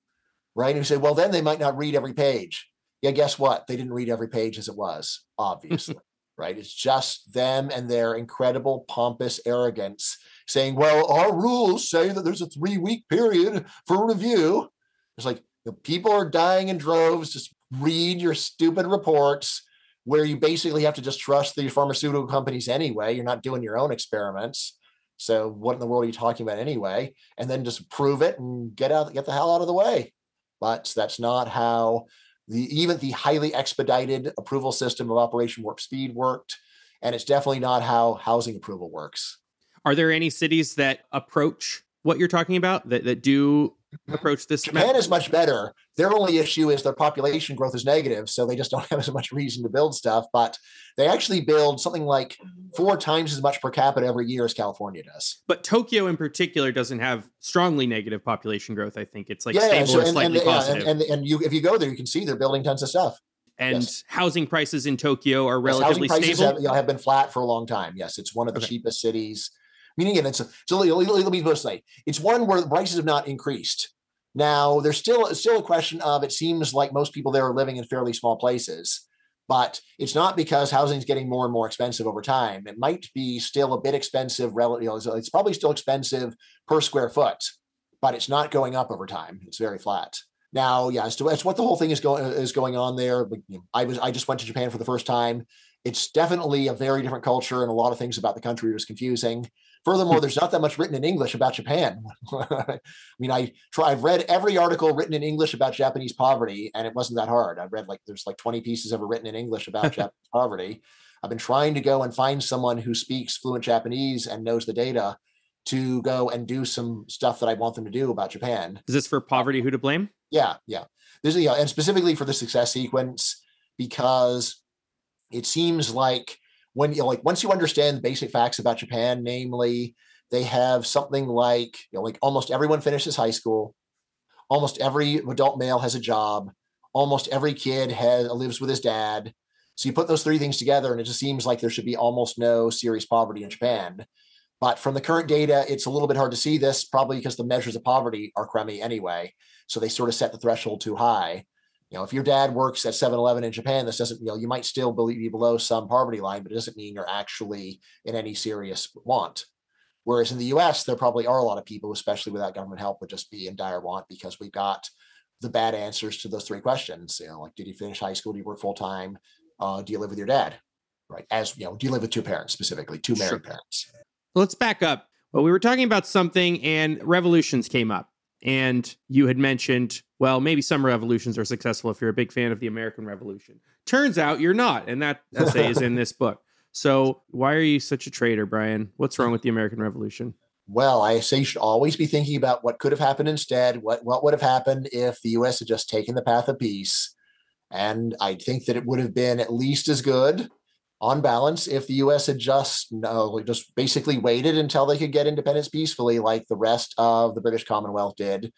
Speaker 2: right? And you say, well, then they might not read every page. Yeah, guess what? They didn't read every page as it was, obviously, right? It's just them and their incredible pompous arrogance saying, well, our rules say that there's a three week period for review. It's like, people are dying in droves. Just read your stupid reports where you basically have to just trust the pharmaceutical companies anyway. You're not doing your own experiments. So what in the world are you talking about anyway? And then just prove it and get out, get the hell out of the way. But that's not how the even the highly expedited approval system of Operation Warp Speed worked. And it's definitely not how housing approval works.
Speaker 1: Are there any cities that approach what you're talking about that, that do approach this.
Speaker 2: Japan is much better. Their only issue is their population growth is negative, so they just don't have as much reason to build stuff. But they actually build something like four times as much per capita every year as California does.
Speaker 1: But Tokyo, in particular, doesn't have strongly negative population growth. I think it's like yeah, stable so, or slightly
Speaker 2: and,
Speaker 1: positive.
Speaker 2: Yeah, and, and, and you, if you go there, you can see they're building tons of stuff.
Speaker 1: And yes. housing prices in Tokyo are relatively
Speaker 2: yes, housing
Speaker 1: stable.
Speaker 2: Have, you know, have been flat for a long time. Yes, it's one of the okay. cheapest cities. Meaning, again, it's a, so let me put it say it's one where the prices have not increased now, there's still still a question of it seems like most people there are living in fairly small places, but it's not because housing is getting more and more expensive over time. It might be still a bit expensive. Relative, it's probably still expensive per square foot, but it's not going up over time. It's very flat. Now, yeah, as as what the whole thing is going is going on there. I was I just went to Japan for the first time. It's definitely a very different culture, and a lot of things about the country was confusing. Furthermore, there's not that much written in English about Japan. I mean, I try, I've read every article written in English about Japanese poverty, and it wasn't that hard. I've read like there's like 20 pieces ever written in English about Japanese poverty. I've been trying to go and find someone who speaks fluent Japanese and knows the data to go and do some stuff that I want them to do about Japan.
Speaker 1: Is this for poverty? Who to blame?
Speaker 2: Yeah, yeah. This is yeah, and specifically for the success sequence because it seems like when you know, like once you understand the basic facts about Japan, namely they have something like you know like almost everyone finishes high school, almost every adult male has a job, almost every kid has lives with his dad. So you put those three things together, and it just seems like there should be almost no serious poverty in Japan. But from the current data, it's a little bit hard to see this, probably because the measures of poverty are crummy anyway. So they sort of set the threshold too high you know, if your dad works at 7-Eleven in Japan, this doesn't, you know, you might still be below some poverty line, but it doesn't mean you're actually in any serious want. Whereas in the US, there probably are a lot of people, especially without government help, would just be in dire want because we've got the bad answers to those three questions. You know, like, did you finish high school? Do you work full time? Uh, do you live with your dad? Right. As you know, do you live with two parents specifically, two married sure. parents?
Speaker 1: Let's back up. Well, we were talking about something and revolutions came up. And you had mentioned, well, maybe some revolutions are successful if you're a big fan of the American Revolution. Turns out you're not. And that essay is in this book. So why are you such a traitor, Bryan? What's wrong with the American Revolution?
Speaker 2: Well, I say you should always be thinking about what could have happened instead. What what would have happened if the U.S. had just taken the path of peace? And I think that it would have been at least as good on balance, if the U.S. had just no, just basically waited until they could get independence peacefully, like the rest of the British Commonwealth did.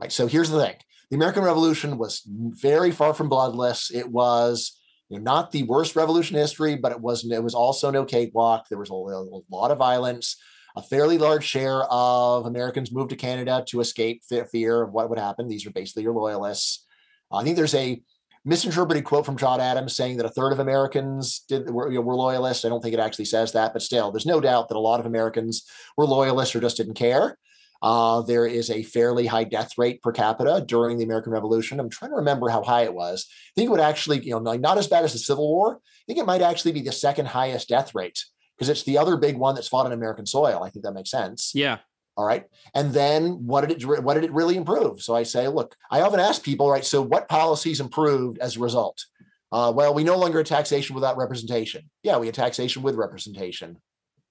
Speaker 2: Right. So here's the thing: the American Revolution was very far from bloodless. It was you know, not the worst revolution in history, but it was it was also no cakewalk. There was a, a lot of violence. A fairly large share of Americans moved to Canada to escape fear of what would happen. These are basically your loyalists. I think there's a misinterpreted quote from John Adams saying that a third of Americans did were, you know, were loyalists. I don't think it actually says that, but still, there's no doubt that a lot of Americans were loyalists or just didn't care. Uh, there is a fairly high death rate per capita during the American Revolution. I'm trying to remember how high it was. I think it would actually, you know, not as bad as the Civil War. I think it might actually be the second highest death rate because it's the other big one that's fought on American soil. I think that makes sense.
Speaker 1: Yeah.
Speaker 2: All right. And then what did it what did it really improve? So I say, look, I often ask people, right? So what policies improved as a result? Uh, well, we no longer had taxation without representation. Yeah, we had taxation with representation.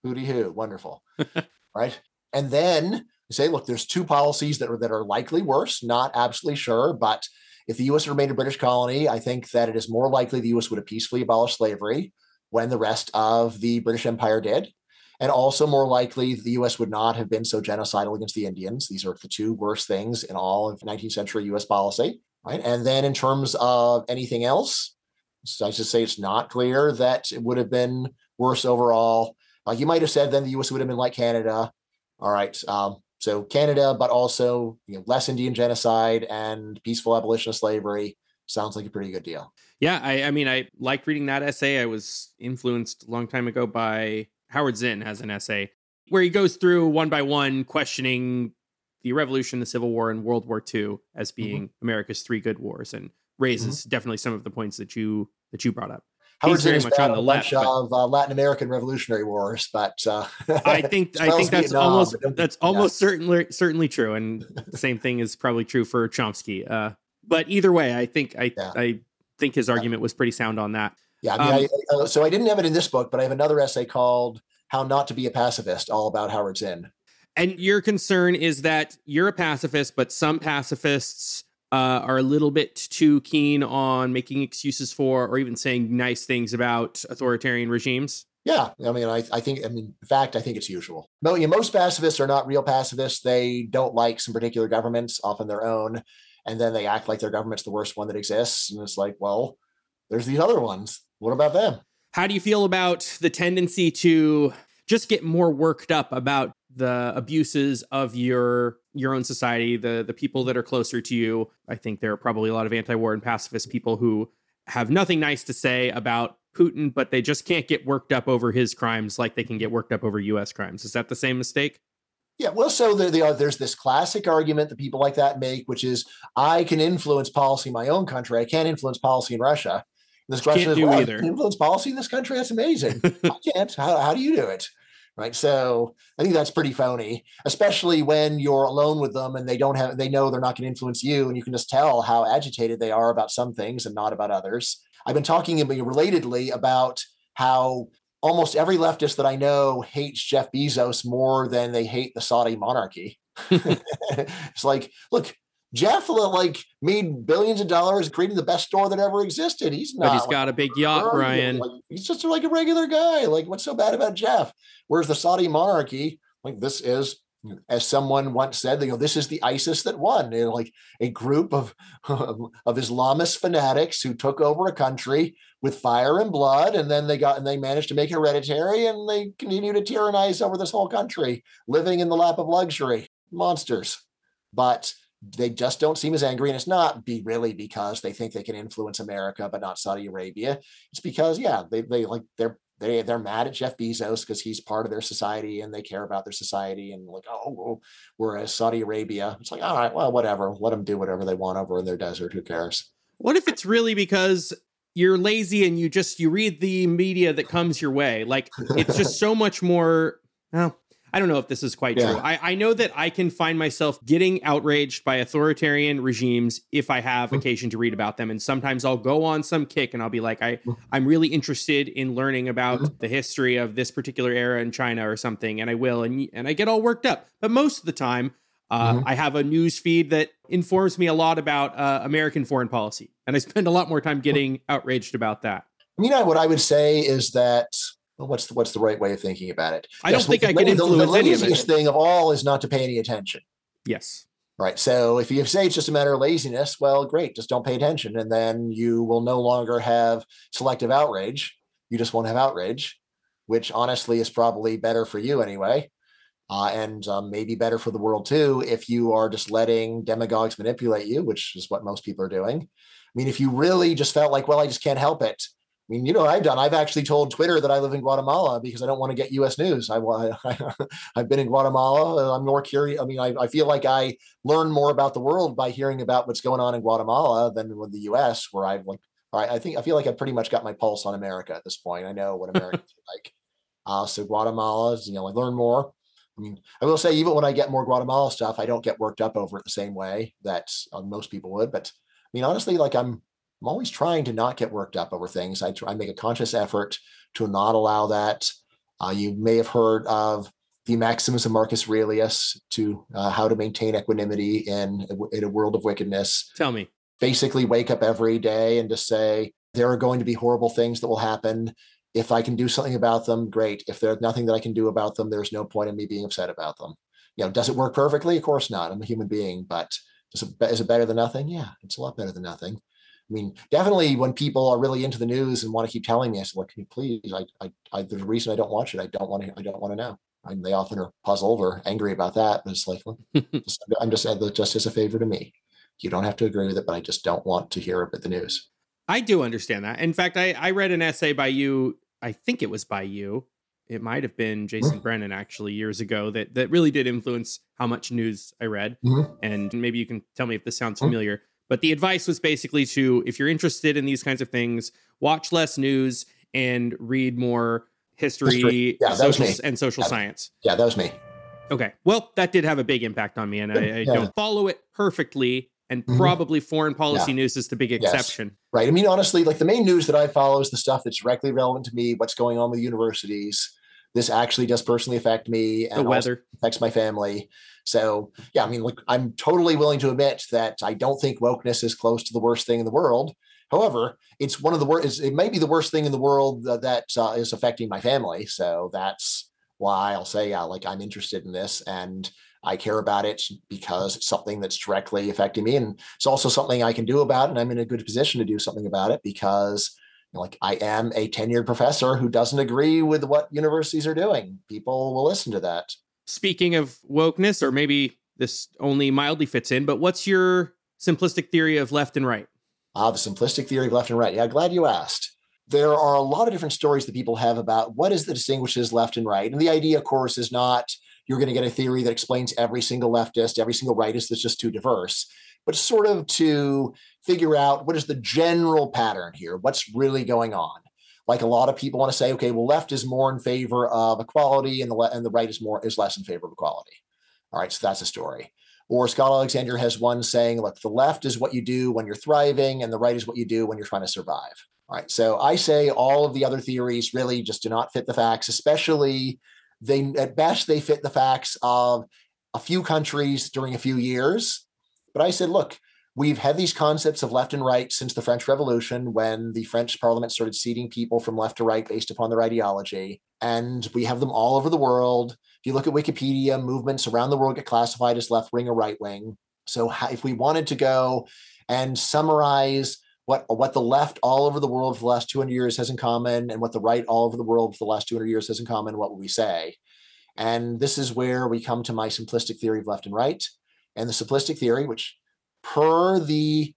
Speaker 2: Hooty hoo, wonderful. right. And then say, look, there's two policies that are that are likely worse, not absolutely sure, but if the US remained a British colony, I think that it is more likely the US would have peacefully abolished slavery when the rest of the British Empire did. And also, more likely, the US would not have been so genocidal against the Indians. These are the two worst things in all of 19th century US policy. right? And then in terms of anything else, I should say it's not clear that it would have been worse overall. Uh, you might have said then the U.S. would have been like Canada. All right, um, so Canada, but also you know, less Indian genocide and peaceful abolition of slavery sounds like a pretty good deal.
Speaker 1: Yeah, I, I mean, I liked reading that essay. I was influenced a long time ago by Howard Zinn has an essay where he goes through one by one questioning the Revolution, the Civil War, and World War II as mm-hmm. being mm-hmm. America's three good wars, and raises mm-hmm. definitely some of the points that you that you brought up.
Speaker 2: Howard very much on the left of uh, Latin American Revolutionary Wars, but uh,
Speaker 1: I think I think that's Vietnam, almost that's almost yeah. certainly certainly true, and the same thing is probably true for Chomsky. Uh, but either way, I think I yeah. I think his argument was pretty sound on that.
Speaker 2: Yeah, I mean, um, I, uh, so I didn't have it in this book, but I have another essay called "How Not to Be a Pacifist," all about Howard Zinn.
Speaker 1: And your concern is that you're a pacifist, but some pacifists uh, are a little bit too keen on making excuses for or even saying nice things about authoritarian regimes.
Speaker 2: Yeah, I mean, I, I think, I mean, in fact, I think it's usual. No, you know, most pacifists are not real pacifists. They don't like some particular governments, often their own, and then they act like their government's the worst one that exists. And it's like, well, there's these other ones. What about them?
Speaker 1: How do you feel about the tendency to just get more worked up about the abuses of your your own society, the the people that are closer to you. I think there are probably a lot of anti-war and pacifist people who have nothing nice to say about Putin, but they just can't get worked up over his crimes like they can get worked up over U.S. crimes. Is that the same mistake?
Speaker 2: Yeah, well, so there, there, there's this classic argument that people like that make, which is I can influence policy in my own country. I can't influence policy in Russia.
Speaker 1: this question can't is, do well, either.
Speaker 2: influence policy in this country? That's amazing. I can't. How, how do you do it? Right? So i think that's pretty phony especially when you're alone with them and they don't have they know they're not going to influence you and you can just tell how agitated they are about some things and not about others. I've been talking relatedly about how almost every leftist that i know hates jeff bezos more than they hate the saudi monarchy. It's like look Jeff uh, like made billions of dollars creating the best store that ever existed. He's not.
Speaker 1: But he's got a big yacht, Bryan.
Speaker 2: Like, he's just like a regular guy. Like, what's so bad about Jeff? Whereas the Saudi monarchy, like this is, as someone once said, they go, "This is the ISIS that won." Know, like a group of of Islamist fanatics who took over a country with fire and blood, and then they got and they managed to make hereditary, and they continue to tyrannize over this whole country, living in the lap of luxury. Monsters, but they just don't seem as angry and it's not be really because they think they can influence america but not saudi arabia. It's because yeah they, they like they're they, they're mad at jeff bezos because he's part of their society and they care about their society and like oh whereas saudi arabia it's like all right well whatever let them do whatever they want over in their desert who cares?
Speaker 1: What if it's really because you're lazy and you just you read the media that comes your way like it's just so much more well I don't know if this is quite yeah. true. I, I know that I can find myself getting outraged by authoritarian regimes if I have mm-hmm. occasion to read about them. And sometimes I'll go on some kick and I'll be like, I, mm-hmm. I'm really interested in learning about mm-hmm. the history of this particular era in China or something. And I will, and, and I get all worked up. But most of the time, uh, mm-hmm. I have a news feed that informs me a lot about uh, American foreign policy. And I spend a lot more time getting outraged about that.
Speaker 2: I mean, what I would say is that well, what's the, what's the right way of thinking about it?
Speaker 1: I don't think I can influence
Speaker 2: the, the
Speaker 1: it.
Speaker 2: thing of all is not to pay any attention.
Speaker 1: Yes.
Speaker 2: Right. So if you say it's just a matter of laziness, well, great, just don't pay attention, and then you will no longer have selective outrage. You just won't have outrage, which honestly is probably better for you anyway, uh, and um, maybe better for the world too if you are just letting demagogues manipulate you, which is what most people are doing. I mean, if you really just felt like, well, I just can't help it, mean, you know, I've done. I've actually told Twitter that I live in Guatemala because I don't want to get U.S. news. I, I have been in Guatemala. I'm more curious. I mean, I, I feel like I learn more about the world by hearing about what's going on in Guatemala than with the U.S., where I've like. I think I feel like I've pretty much got my pulse on America at this point. I know what Americans like. Uh, so Guatemala is, you know, I learn more. I mean, I will say, even when I get more Guatemala stuff, I don't get worked up over it the same way that uh, most people would. But I mean, honestly, like I'm I'm always trying to not get worked up over things. I try I make a conscious effort to not allow that. Uh, you may have heard of the maxims of Marcus Aurelius to uh, how to maintain equanimity in in a world of wickedness.
Speaker 1: Tell me.
Speaker 2: Basically, wake up every day and just say there are going to be horrible things that will happen. If I can do something about them, great. If there's nothing that I can do about them, there's no point in me being upset about them. You know, does it work perfectly? Of course not. I'm a human being, but Is it, is it better than nothing? Yeah, it's a lot better than nothing. I mean, definitely when people are really into the news and want to keep telling me, I said, "Look, can you please? I, I, I there's a reason I don't watch it. I don't want to. I don't want to know." Mean, they often are puzzled or angry about that. But it's like, well, just, I'm just just as a favor to me. You don't have to agree with it, but I just don't want to hear about the news.
Speaker 1: I do understand that. In fact, I, I read an essay by you. I think it was by you. It might have been Jason mm-hmm. Brennan actually years ago that that really did influence how much news I read. Mm-hmm. And maybe you can tell me if this sounds mm-hmm. But the advice was basically to, if you're interested in these kinds of things, watch less news and read more history, history. Yeah, social, and social
Speaker 2: yeah.
Speaker 1: science.
Speaker 2: Yeah, that was me.
Speaker 1: Okay. Well, that did have a big impact on me, and I, I yeah. don't follow it perfectly. And mm-hmm. probably foreign policy news is the big exception. Yes.
Speaker 2: Right. I mean, honestly, like the main news that I follow is the stuff that's directly relevant to me, what's going on with universities. This actually does personally affect me and
Speaker 1: the weather
Speaker 2: affects my family. So yeah, I mean, look, I'm totally willing to admit that I don't think wokeness is close to the worst thing in the world. However, it's one of the worst. It may be the worst thing in the world that, that uh, is affecting my family. So that's why I'll say, yeah, like I'm interested in this and I care about it because it's something that's directly affecting me, and it's also something I can do about it. And I'm in a good position to do something about it because, you know, like, I am a tenured professor who doesn't agree with what universities are doing. People will listen to that.
Speaker 1: Speaking of wokeness, or maybe this only mildly fits in, but what's your simplistic theory of left and right?
Speaker 2: Ah, the simplistic theory of left and right. Yeah, glad you asked. There are a lot of different stories that people have about what is that distinguishes left and right. And the idea, of course, is not you're going to get a theory that explains every single leftist, every single rightist that's just too diverse, but sort of to figure out what is the general pattern here, what's really going on. Like a lot of people want to say, okay, well, left is more in favor of equality, and the and the right is more is less in favor of equality. All right, so that's a story. Or Scott Alexander has one saying, look, the left is what you do when you're thriving, and the right is what you do when you're trying to survive. All right. So I say all of the other theories really just do not fit the facts, especially they at best they fit the facts of a few countries during a few years. But I said, look, we've had these concepts of left and right since the French Revolution, when the French Parliament started seating people from left to right based upon their ideology. And we have them all over the world. If you look at Wikipedia, movements around the world get classified as left wing or right wing. So if we wanted to go and summarize what, what the left all over the world for the last 200 years has in common and what the right all over the world for the last 200 years has in common, what would we say? And this is where we come to my simplistic theory of left and right. And the simplistic theory, which per the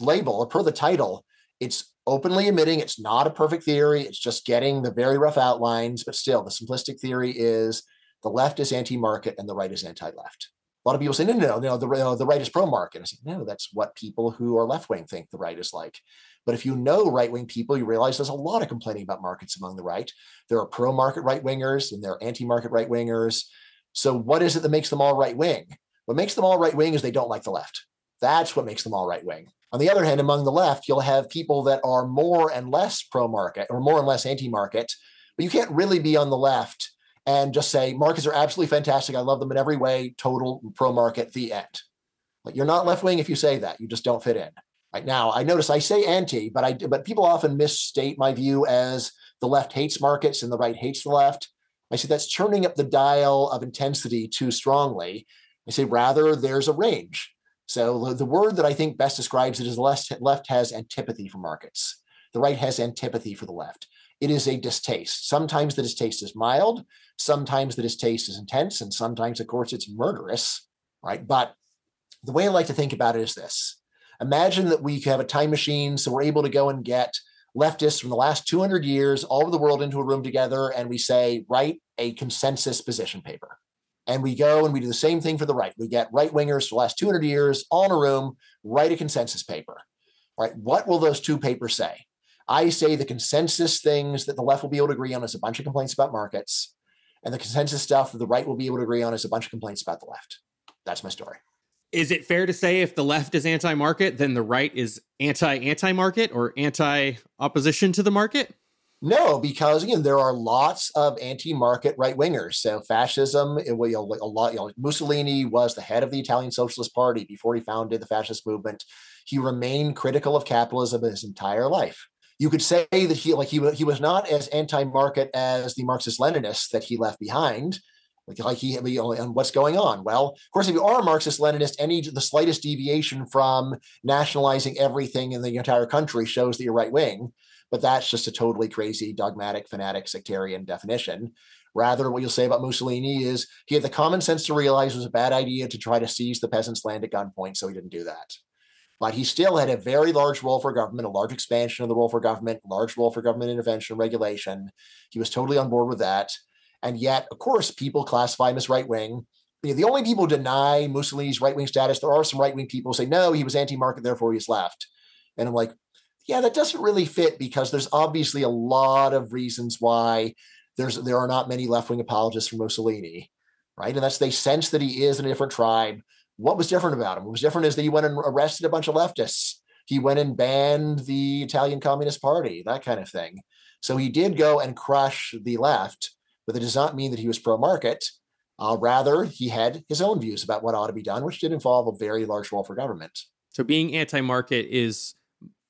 Speaker 2: label or per the title, it's openly admitting it's not a perfect theory. It's just getting the very rough outlines, but still, the simplistic theory is the left is anti-market and the right is anti-left. A lot of people say, no, no, no, the, uh, the right is pro-market. I say, no, that's what people who are left-wing think the right is like. But if you know right-wing people, you realize there's a lot of complaining about markets among the right. There are pro-market right-wingers and there are anti-market right-wingers. So what is it that makes them all right-wing? What makes them all right-wing is they don't like the left. That's what makes them all right-wing. On the other hand, among the left, you'll have people that are more and less pro market or more and less anti market, but you can't really be on the left and just say markets are absolutely fantastic. I love them in every way, total pro market, the end. Like you're not left wing if you say that. You just don't fit in. Right now, I notice I say anti, but I but people often misstate my view as the left hates markets and the right hates the left. I say that's turning up the dial of intensity too strongly. I say rather there's a range. So the word that I think best describes it is the left, left has antipathy for markets. The right has antipathy for the left. It is a distaste. Sometimes the distaste is mild, sometimes the distaste is intense, and sometimes, of course, it's murderous, right? But the way I like to think about it is this imagine that we have a time machine, so we're able to go and get leftists from the last 200 years all over the world into a room together, and we say, write a consensus position paper. And we go and we do the same thing for the right. We get right wingers for the last 200 years all in a room, write a consensus paper. Right? What will those two papers say? I say the consensus things that the left will be able to agree on is a bunch of complaints about markets, and the consensus stuff that the right will be able to agree on is a bunch of complaints about the left. That's my story.
Speaker 1: Is it fair to say if the left is anti-market, then the right is anti-anti-market or anti-opposition to the market?
Speaker 2: No, because again, there are lots of anti-market right wingers. So fascism, it, you know, a lot. You know, Mussolini was the head of the Italian Socialist Party before he founded the fascist movement. He remained critical of capitalism his entire life. You could say that he like he he was not as anti-market as the Marxist-Leninists that he left behind, Like, like he, you know, and what's going on? Well, of course, if you are a Marxist Leninist, any the slightest deviation from nationalizing everything in the entire country shows that you're right wing. But that's just a totally crazy, dogmatic, fanatic, sectarian definition. Rather, what you'll say about Mussolini is he had the common sense to realize it was a bad idea to try to seize the peasants' land at gunpoint, so he didn't do that. But he still had a very large role for government, a large expansion of the role for government, large role for government intervention and regulation. He was totally on board with that. And yet, of course, people classify him as right wing. You know, the only people who deny Mussolini's right wing status, there are some right wing people who say, no, he was anti market, therefore he's left. And I'm like, yeah, that doesn't really fit because there's obviously a lot of reasons why there's there are not many left wing apologists for Mussolini, right? And that's they sense that he is in a different tribe. What was different about him? What was different is that he went and arrested a bunch of leftists. He went and banned the Italian Communist Party, that kind of thing. So he did go and crush the left, but it does not mean that he was pro market. Uh, rather, he had his own views about what ought to be done, which did involve a very large role for government.
Speaker 1: So being anti market is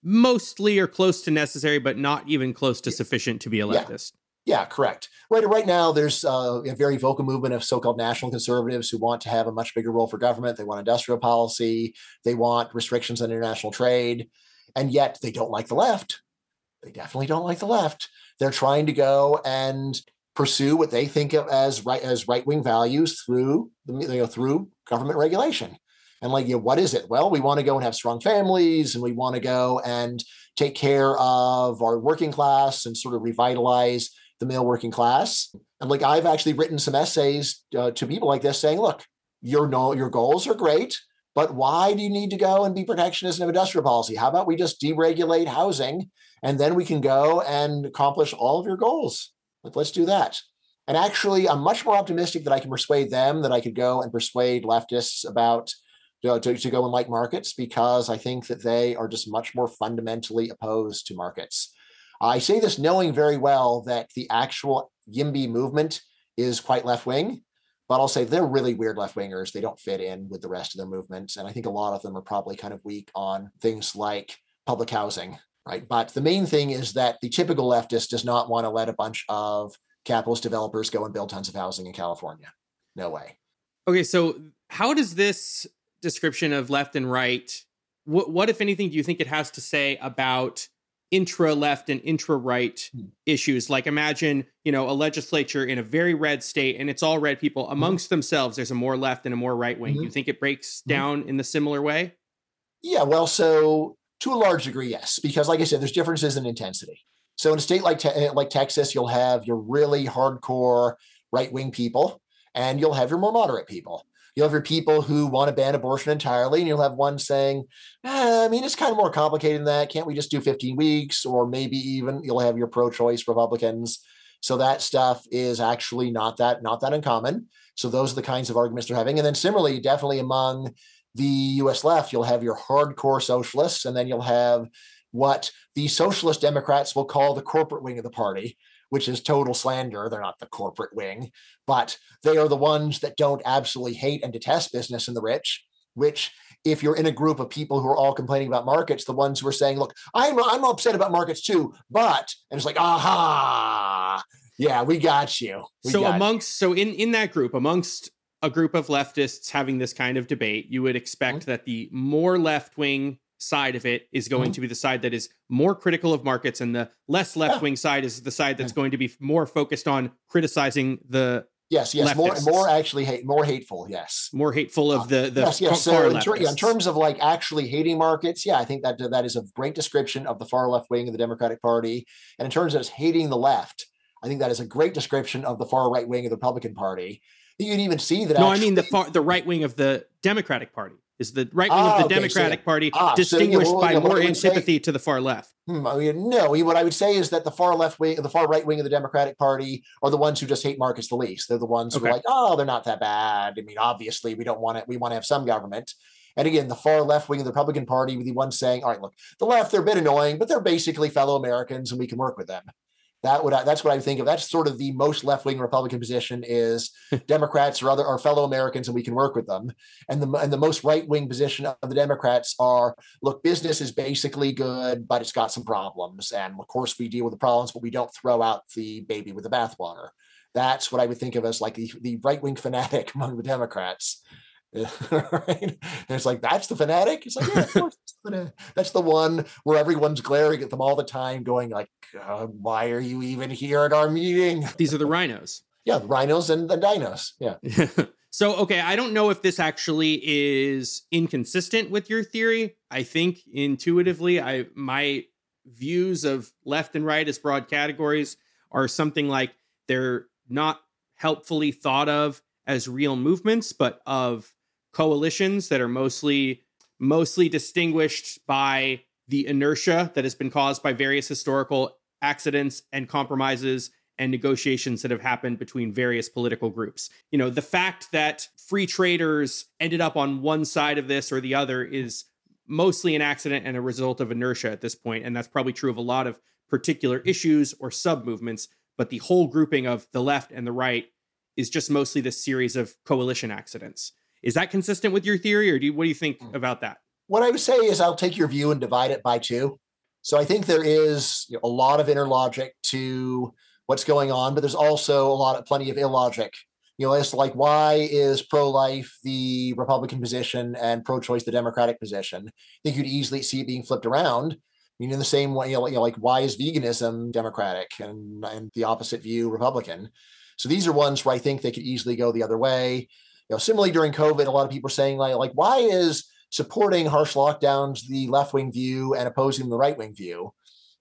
Speaker 1: mostly or close to necessary, but not even close to sufficient to be a leftist.
Speaker 2: Yeah, yeah correct. Right, right now, there's uh, a very vocal movement of so-called national conservatives who want to have a much bigger role for government. They want industrial policy. They want restrictions on international trade, and yet they don't like the left. They definitely don't like the left. They're trying to go and pursue what they think of as right as right-wing values through you know through government regulation. And like, yeah, what is it? Well, we want to go and have strong families and we want to go and take care of our working class and sort of revitalize the male working class. And like, I've actually written some essays uh, to people like this saying, look, your no, your goals are great, but why do you need to go and be protectionist in industrial policy? How about we just deregulate housing and then we can go and accomplish all of your goals? Like, let's do that. And actually, I'm much more optimistic that I can persuade them that I could go and persuade leftists about to, to, to go in like markets because I think that they are just much more fundamentally opposed to markets. I say this knowing very well that the actual YIMBY movement is quite left wing, but I'll say they're really weird left wingers. They don't fit in with the rest of their movements. And I think a lot of them are probably kind of weak on things like public housing, right? But the main thing is that the typical leftist does not want to let a bunch of capitalist developers go and build tons of housing in California. No way.
Speaker 1: Okay, so how does this description of left and right, what, what if anything, do you think it has to say about intra left and intra right mm. issues? Like imagine, you know, a legislature in a very red state and it's all red people mm-hmm. amongst mm. themselves. There's a more left and a more right wing. Mm-hmm. Do you think it breaks mm-hmm. down in the similar way?
Speaker 2: Yeah, well, so to a large degree, yes, because like I said, there's differences in intensity. So in a state like te- like Texas, you'll have your really hardcore right wing people, and you'll have your more moderate people. You'll have your people who want to ban abortion entirely, and you'll have one saying, eh, I mean, it's kind of more complicated than that. Can't we just do 15 weeks? Or maybe even you'll have your pro-choice Republicans. So that stuff is actually not that not that uncommon. So those are the kinds of arguments they're having. And then similarly, definitely among the US left, you'll have your hardcore socialists, and then you'll have what the socialist Democrats will call the corporate wing of the party, which is total slander. They're not the corporate wing, but they are the ones that don't absolutely hate and detest business and the rich, which if you're in a group of people who are all complaining about markets, the ones who are saying, look, I'm, I'm upset about markets too, but, and it's like, aha, yeah, we got you. We
Speaker 1: so
Speaker 2: got
Speaker 1: amongst, you. so in, in that group, amongst a group of leftists having this kind of debate, you would expect mm-hmm. that the more left wing side of it is going mm-hmm. to be the side that is more critical of markets and the less left wing side is the side that's going to be more focused on criticizing the
Speaker 2: yes yes leftists. more more actually hate more hateful yes
Speaker 1: more hateful of the the
Speaker 2: yes, yes. so in, ter- yeah, in, terms of like actually hating markets yeah i think that that is a great description of the far left wing of the democratic party and in terms of hating the left i think that is a great description of the far right wing of the republican party you can even see that
Speaker 1: no
Speaker 2: actually,
Speaker 1: i mean the far the right wing of the democratic party is the right wing ah, of the okay, Democratic so, Party ah, distinguished so, yeah, well, by more antipathy say, to the far left?
Speaker 2: Hmm, I mean, no, what I would say is that the far left wing, the far right wing of the Democratic Party are the ones who just hate markets the least. They're the ones okay. who are like, oh, they're not that bad. I mean, obviously, we don't want it. We want to have some government. And again, the far left wing of the Republican Party, the ones saying, all right, look, the left, they're a bit annoying, but they're basically fellow Americans and we can work with them. That would that's what I think of. That's sort of the most left wing Republican position is Democrats or other or fellow Americans, and we can work with them. And the and the most right wing position of the Democrats are look, business is basically good, but it's got some problems, and of course we deal with the problems, but we don't throw out the baby with the bathwater. That's what I would think of as like the, the right wing fanatic among the Democrats. right? And it's like that's the fanatic. It's like yeah, of course, that's the one where everyone's glaring at them all the time, going like, "Why are you even here at our meeting?"
Speaker 1: These are the RINOs.
Speaker 2: Yeah, the RINOs and the dinos. Yeah.
Speaker 1: so okay, I don't know if this actually is inconsistent with your theory. I think intuitively, I my views of left and right as broad categories are something like they're not helpfully thought of as real movements, but of coalitions that are mostly mostly distinguished by the inertia that has been caused by various historical accidents and compromises and negotiations that have happened between various political groups. You know, the fact that free traders ended up on one side of this or the other is mostly an accident and a result of inertia at this point, and that's probably true of a lot of particular issues or sub movements, but the whole grouping of the left and the right is just mostly this series of coalition accidents. Is that consistent with your theory, or do you, what do you think hmm. about that?
Speaker 2: What I would say is I'll take your view and divide it by two. So I think there is you know, a lot of inner logic to what's going on, but there's also a lot of plenty of illogic. You know, it's like why is pro-life the Republican position and pro-choice the Democratic position? I think you'd easily see it being flipped around. I mean, in the same way, you know, like why is veganism Democratic and and the opposite view Republican? So these are ones where I think they could easily go the other way. You know, similarly during COVID, a lot of people are saying like, like why is supporting harsh lockdowns the left wing view and opposing the right wing view?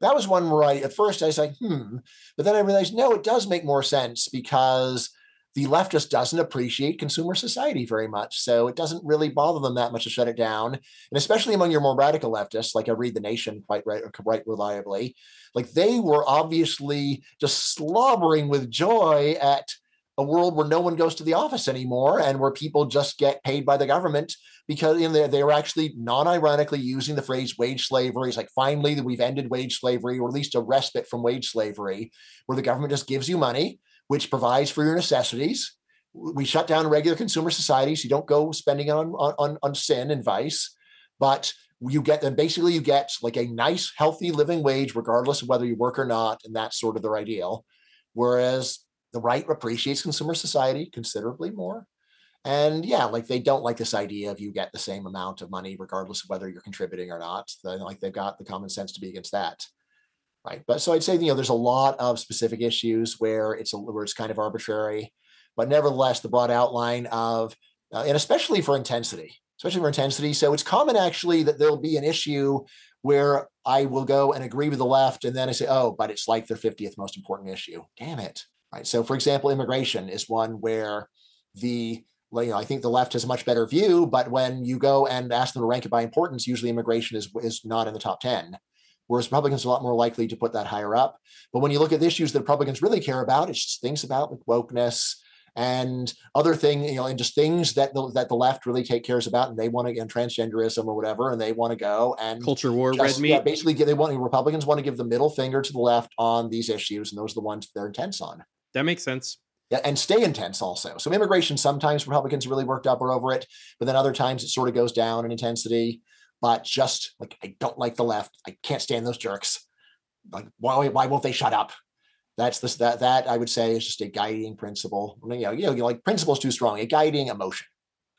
Speaker 2: That was one where I at first I was like, hmm, but then I realized no, it does make more sense because the left just doesn't appreciate consumer society very much. So it doesn't really bother them that much to shut it down. And especially among your more radical leftists, like I read The Nation quite right, quite reliably, like they were obviously just slobbering with joy at a world where no one goes to the office anymore and where people just get paid by the government because you know, they were actually non-ironically using the phrase wage slavery. It's like finally that we've ended wage slavery or at least a respite from wage slavery where the government just gives you money which provides for your necessities. We shut down regular consumer societies. You don't go spending on, on, on sin and vice, but you get them basically you get like a nice, healthy living wage, regardless of whether you work or not. And that's sort of their ideal. Whereas the right appreciates consumer society considerably more. And yeah, like they don't like this idea of you get the same amount of money regardless of whether you're contributing or not. They, like they've got the common sense to be against that right? But so I'd say you know there's a lot of specific issues where it's a, where it's kind of arbitrary, but nevertheless the broad outline of uh, and especially for intensity, especially for intensity. So it's common actually that there'll be an issue where I will go and agree with the left, and then I say, oh, but it's like their 50th most important issue. Damn it, right? So for example, immigration is one where the you know, I think the left has a much better view, but when you go and ask them to rank it by importance, usually immigration is is not in the top 10 whereas Republicans are a lot more likely to put that higher up. But when you look at the issues that Republicans really care about, it's just things about like wokeness and other things, you know, and just things that the, that the left really take cares about, and they want to get transgenderism or whatever, and they want to go and
Speaker 1: culture war, just, red meat. Yeah,
Speaker 2: basically, they want Republicans want to give the middle finger to the left on these issues, and those are the ones they're intense on.
Speaker 1: That makes sense.
Speaker 2: Yeah, and stay intense also. So immigration, sometimes Republicans really worked up or over it, but then other times it sort of goes down in intensity but just like I don't like the left. I can't stand those jerks. Like why why won't they shut up? That's this that that I would say is just a guiding principle. You know, you know, like principle is too strong. A guiding emotion,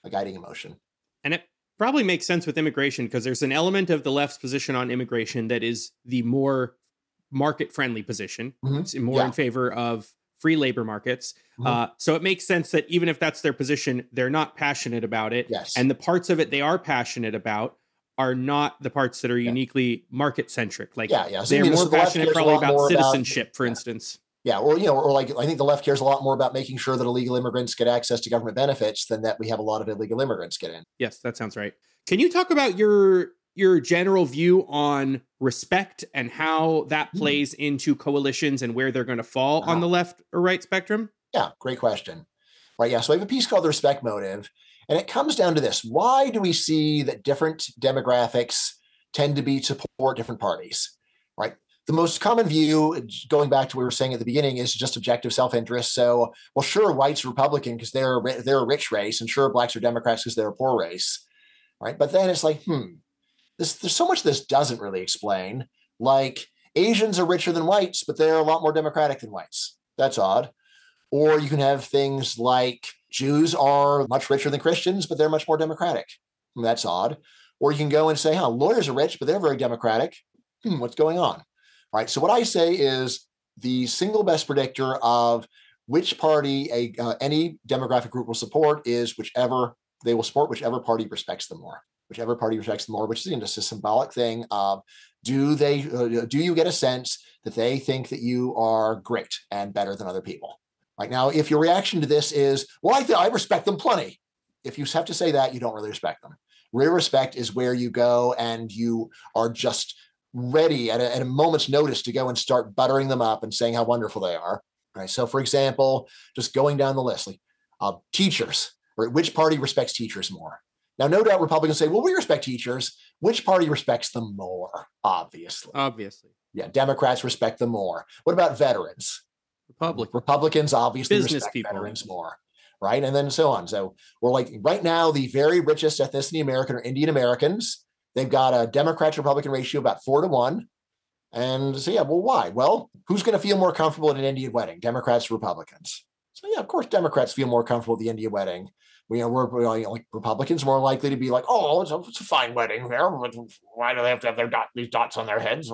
Speaker 2: a guiding emotion.
Speaker 1: And it probably makes sense with immigration because there's an element of the left's position on immigration that is the more market friendly position. Mm-hmm. It's more yeah. in favor of free labor markets. Mm-hmm. Uh, so it makes sense that even if that's their position, they're not passionate about it.
Speaker 2: Yes.
Speaker 1: And the parts of it they are passionate about are not the parts that are uniquely yeah. market centric. Like
Speaker 2: yeah, yeah.
Speaker 1: So they're more passionate probably about citizenship, about, for yeah. instance.
Speaker 2: Yeah, or you know, or like I think the left cares a lot more about making sure that illegal immigrants get access to government benefits than that we have a lot of illegal immigrants get in.
Speaker 1: Yes, that sounds right. Can you talk about your your general view on respect and how that hmm. plays into coalitions and where they're going to fall on the left or right spectrum?
Speaker 2: Yeah, great question. Right. Yeah. So I have a piece called The Respect Motive. And it comes down to this why do we see that different demographics tend to be support different parties? Right. The most common view, going back to what we were saying at the beginning, is just objective self-interest. So, well, sure, whites are Republican because they're they're a rich race, and sure, blacks are Democrats because they're a poor race, right? But then it's like, hmm, this, there's so much this doesn't really explain. Like Asians are richer than whites, but they're a lot more democratic than whites. That's odd Or you can have things like Jews are much richer than Christians, but they're much more democratic. That's odd. Or you can go and say, huh, lawyers are rich, but they're very democratic. Hmm, what's going on? Right. So what I say is the single best predictor of which party a uh, any demographic group will support is whichever they will support whichever party respects them more whichever party respects them more which is just a symbolic thing of do they uh, do you get a sense that they think that you are great and better than other people? Right now if your reaction to this is well i, th- I respect them plenty if you have to say that you don't really respect them. Real respect is where you go and you are just ready at a, at a moment's notice to go and start buttering them up and saying how wonderful they are right? So for example just going down the list like uh, teachers right? which party respects teachers more now, no doubt Republicans say, well, we respect teachers. Which party respects them more? Obviously.
Speaker 1: Obviously.
Speaker 2: Yeah, Democrats respect them more. What about veterans?
Speaker 1: Republic.
Speaker 2: Republicans obviously
Speaker 1: Business
Speaker 2: respect
Speaker 1: people.
Speaker 2: veterans more. Right. And then so on. So we're like right now, the very richest ethnicity American are Indian Americans. They've got a Democrat to Republican ratio about four to one. And so, yeah, well, why? Well, who's going to feel more comfortable at an Indian wedding? Democrats or Republicans? So, yeah, of course, Democrats feel more comfortable at the Indian wedding you know, we're, like Republicans more likely to be like, oh, it's a, it's a fine wedding there. Why do they have to have their dot, these dots on their heads?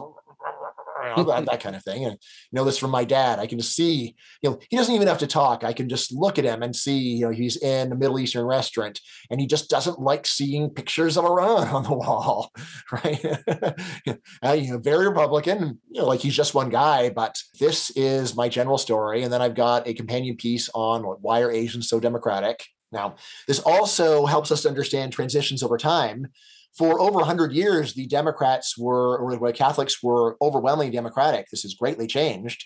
Speaker 2: That, that kind of thing. And you know this from my dad. I can just see, you know, he doesn't even have to talk. I can just look at him and see, you know, he's in a Middle Eastern restaurant and he just doesn't like seeing pictures of Iran on the wall, right? you know, very Republican, you know, like he's just one guy. But this is my general story. And then I've got a companion piece on why are Asians so democratic? Now, this also helps us understand transitions over time. For over 100 years, the Democrats were, or the Catholics were overwhelmingly Democratic. This has greatly changed.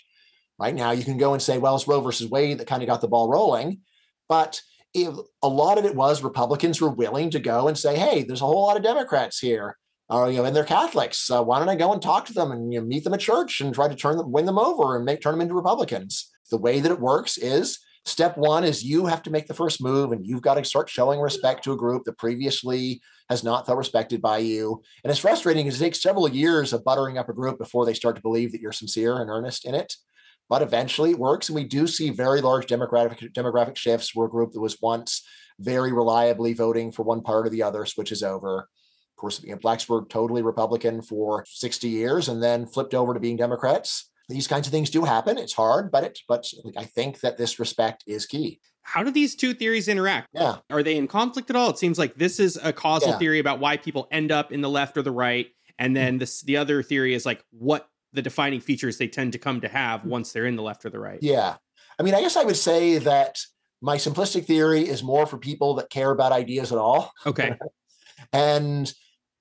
Speaker 2: Right now, you can go and say, well, it's Roe versus Wade that kind of got the ball rolling. But if, a lot of it was Republicans were willing to go and say, hey, there's a whole lot of Democrats here. Uh, you know, and they're Catholics. Why don't I go and talk to them and you know, meet them at church and try to turn them, win them over and make turn them into Republicans? The way that it works is Step one is you have to make the first move and you've got to start showing respect to a group that previously has not felt respected by you. And it's frustrating because it takes several years of buttering up a group before they start to believe that you're sincere and earnest in it. But eventually it works. And we do see very large demographic demographic shifts where a group that was once very reliably voting for one part or the other switches over. Of course, you know, blacks were totally Republican for 60 years and then flipped over to being Democrats these kinds of things do happen. It's hard, but it but I think that this respect is key.
Speaker 1: How do these two theories interact?
Speaker 2: Yeah.
Speaker 1: Are they in conflict at all? It seems like this is a causal
Speaker 2: Yeah.
Speaker 1: theory about why people end up in the left or the right. And then this the other theory is like what the defining features they tend to come to have once they're in the left or the right.
Speaker 2: Yeah. I mean, I guess I would say that my simplistic theory is more for people that care about ideas at all.
Speaker 1: Okay.
Speaker 2: And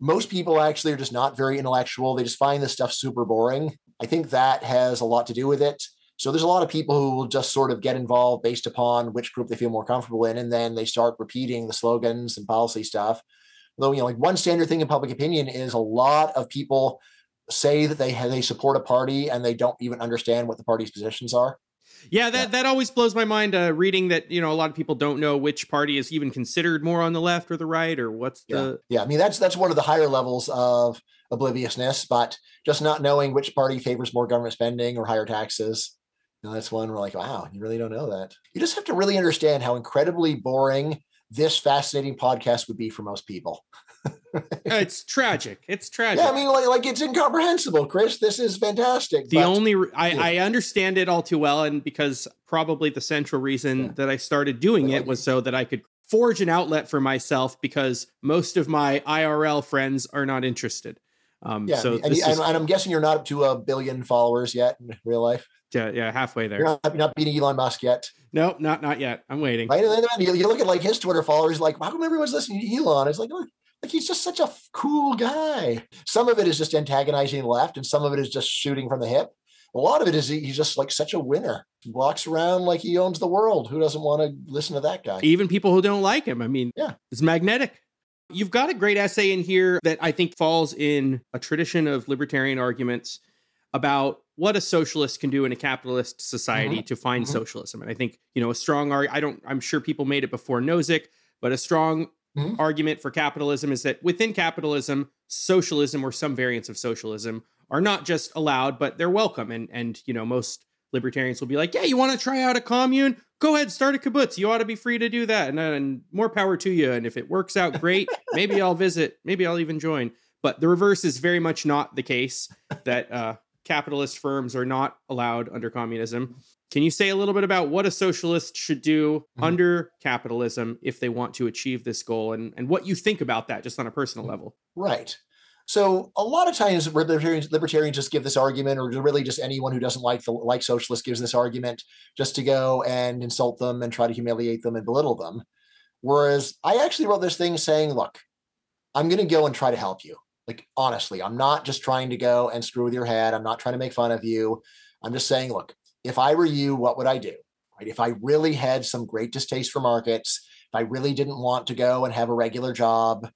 Speaker 2: most people actually are just not very intellectual. They just find this stuff super boring. I think that has a lot to do with it. So there's a lot of people who will just sort of get involved based upon which group they feel more comfortable in, and then they start repeating the slogans and policy stuff. Though you know, like one standard thing in public opinion is a lot of people say that they they support a party and they don't even understand what the party's positions are.
Speaker 1: Yeah, that,
Speaker 2: Yeah.
Speaker 1: that always blows my mind. Uh, reading that, you know, a lot of people don't know which party is even considered more on the left or the right, or what's
Speaker 2: Yeah,
Speaker 1: the.
Speaker 2: yeah. I mean, that's that's one of the higher levels of obliviousness, but just not knowing which party favors more government spending or higher taxes. You know, that's one we're like, wow, you really don't know that. You just have to really understand how incredibly boring this fascinating podcast would be for most people.
Speaker 1: It's tragic. It's tragic.
Speaker 2: Yeah, I mean, like, like it's incomprehensible, Chris. This is fantastic.
Speaker 1: the
Speaker 2: but-
Speaker 1: only re- I,
Speaker 2: yeah.
Speaker 1: I understand it all too well and because probably the central reason
Speaker 2: Yeah.
Speaker 1: that i started doing it was so that i could forge an outlet for myself because most of my irl friends are not interested um
Speaker 2: yeah,
Speaker 1: so
Speaker 2: and,
Speaker 1: is,
Speaker 2: and I'm guessing you're not up to a billion followers yet in real life.
Speaker 1: yeah, yeah halfway there
Speaker 2: You're not, you're not beating Elon Musk yet,
Speaker 1: nope not not yet i'm waiting
Speaker 2: right? And then you, look at like his Twitter followers, like, how come everyone's listening to Elon? It's like, look, like he's just such a cool guy. Some of it is just antagonizing the left, and some of it is just shooting from the hip. A lot of it is he- he's just like such a winner. Walks around like he owns the world. Who doesn't want to listen to that guy?
Speaker 1: even people who don't like him i mean
Speaker 2: Yeah.
Speaker 1: it's magnetic you've got a great essay in here that i think falls in a tradition of libertarian arguments about what a socialist can do in a capitalist society to find
Speaker 2: Mhm.
Speaker 1: socialism and i think you know a strong arg- i don't i'm sure people made it before nozick but a strong
Speaker 2: Mhm.
Speaker 1: argument for capitalism is that within capitalism socialism or some variants of socialism are not just allowed but they're welcome and and you know most libertarians will be like, "Yeah, you want to try out a commune? Go ahead, start a kibbutz. You ought to be free to do that, and, and more power to you. And if it works out great, maybe I'll visit. Maybe I'll even join." But the reverse is very much not the case. That uh, capitalist firms are not allowed under communism. Can you say a little bit about what a socialist should do mm-hmm. under capitalism if they want to achieve this goal and, and what you think about that just on a personal mm-hmm. level?
Speaker 2: Right. So a lot of times libertarians, libertarians just give this argument, or really just anyone who doesn't like the like socialists gives this argument just to go and insult them and try to humiliate them and belittle them. Whereas I actually wrote this thing saying, look, I'm going to go and try to help you. Like honestly, I'm not just trying to go and screw with your head. I'm not trying to make fun of you. I'm just saying, look, if I were you, what would I do? Right? If I really had some great distaste for markets, if I really didn't want to go and have a regular job,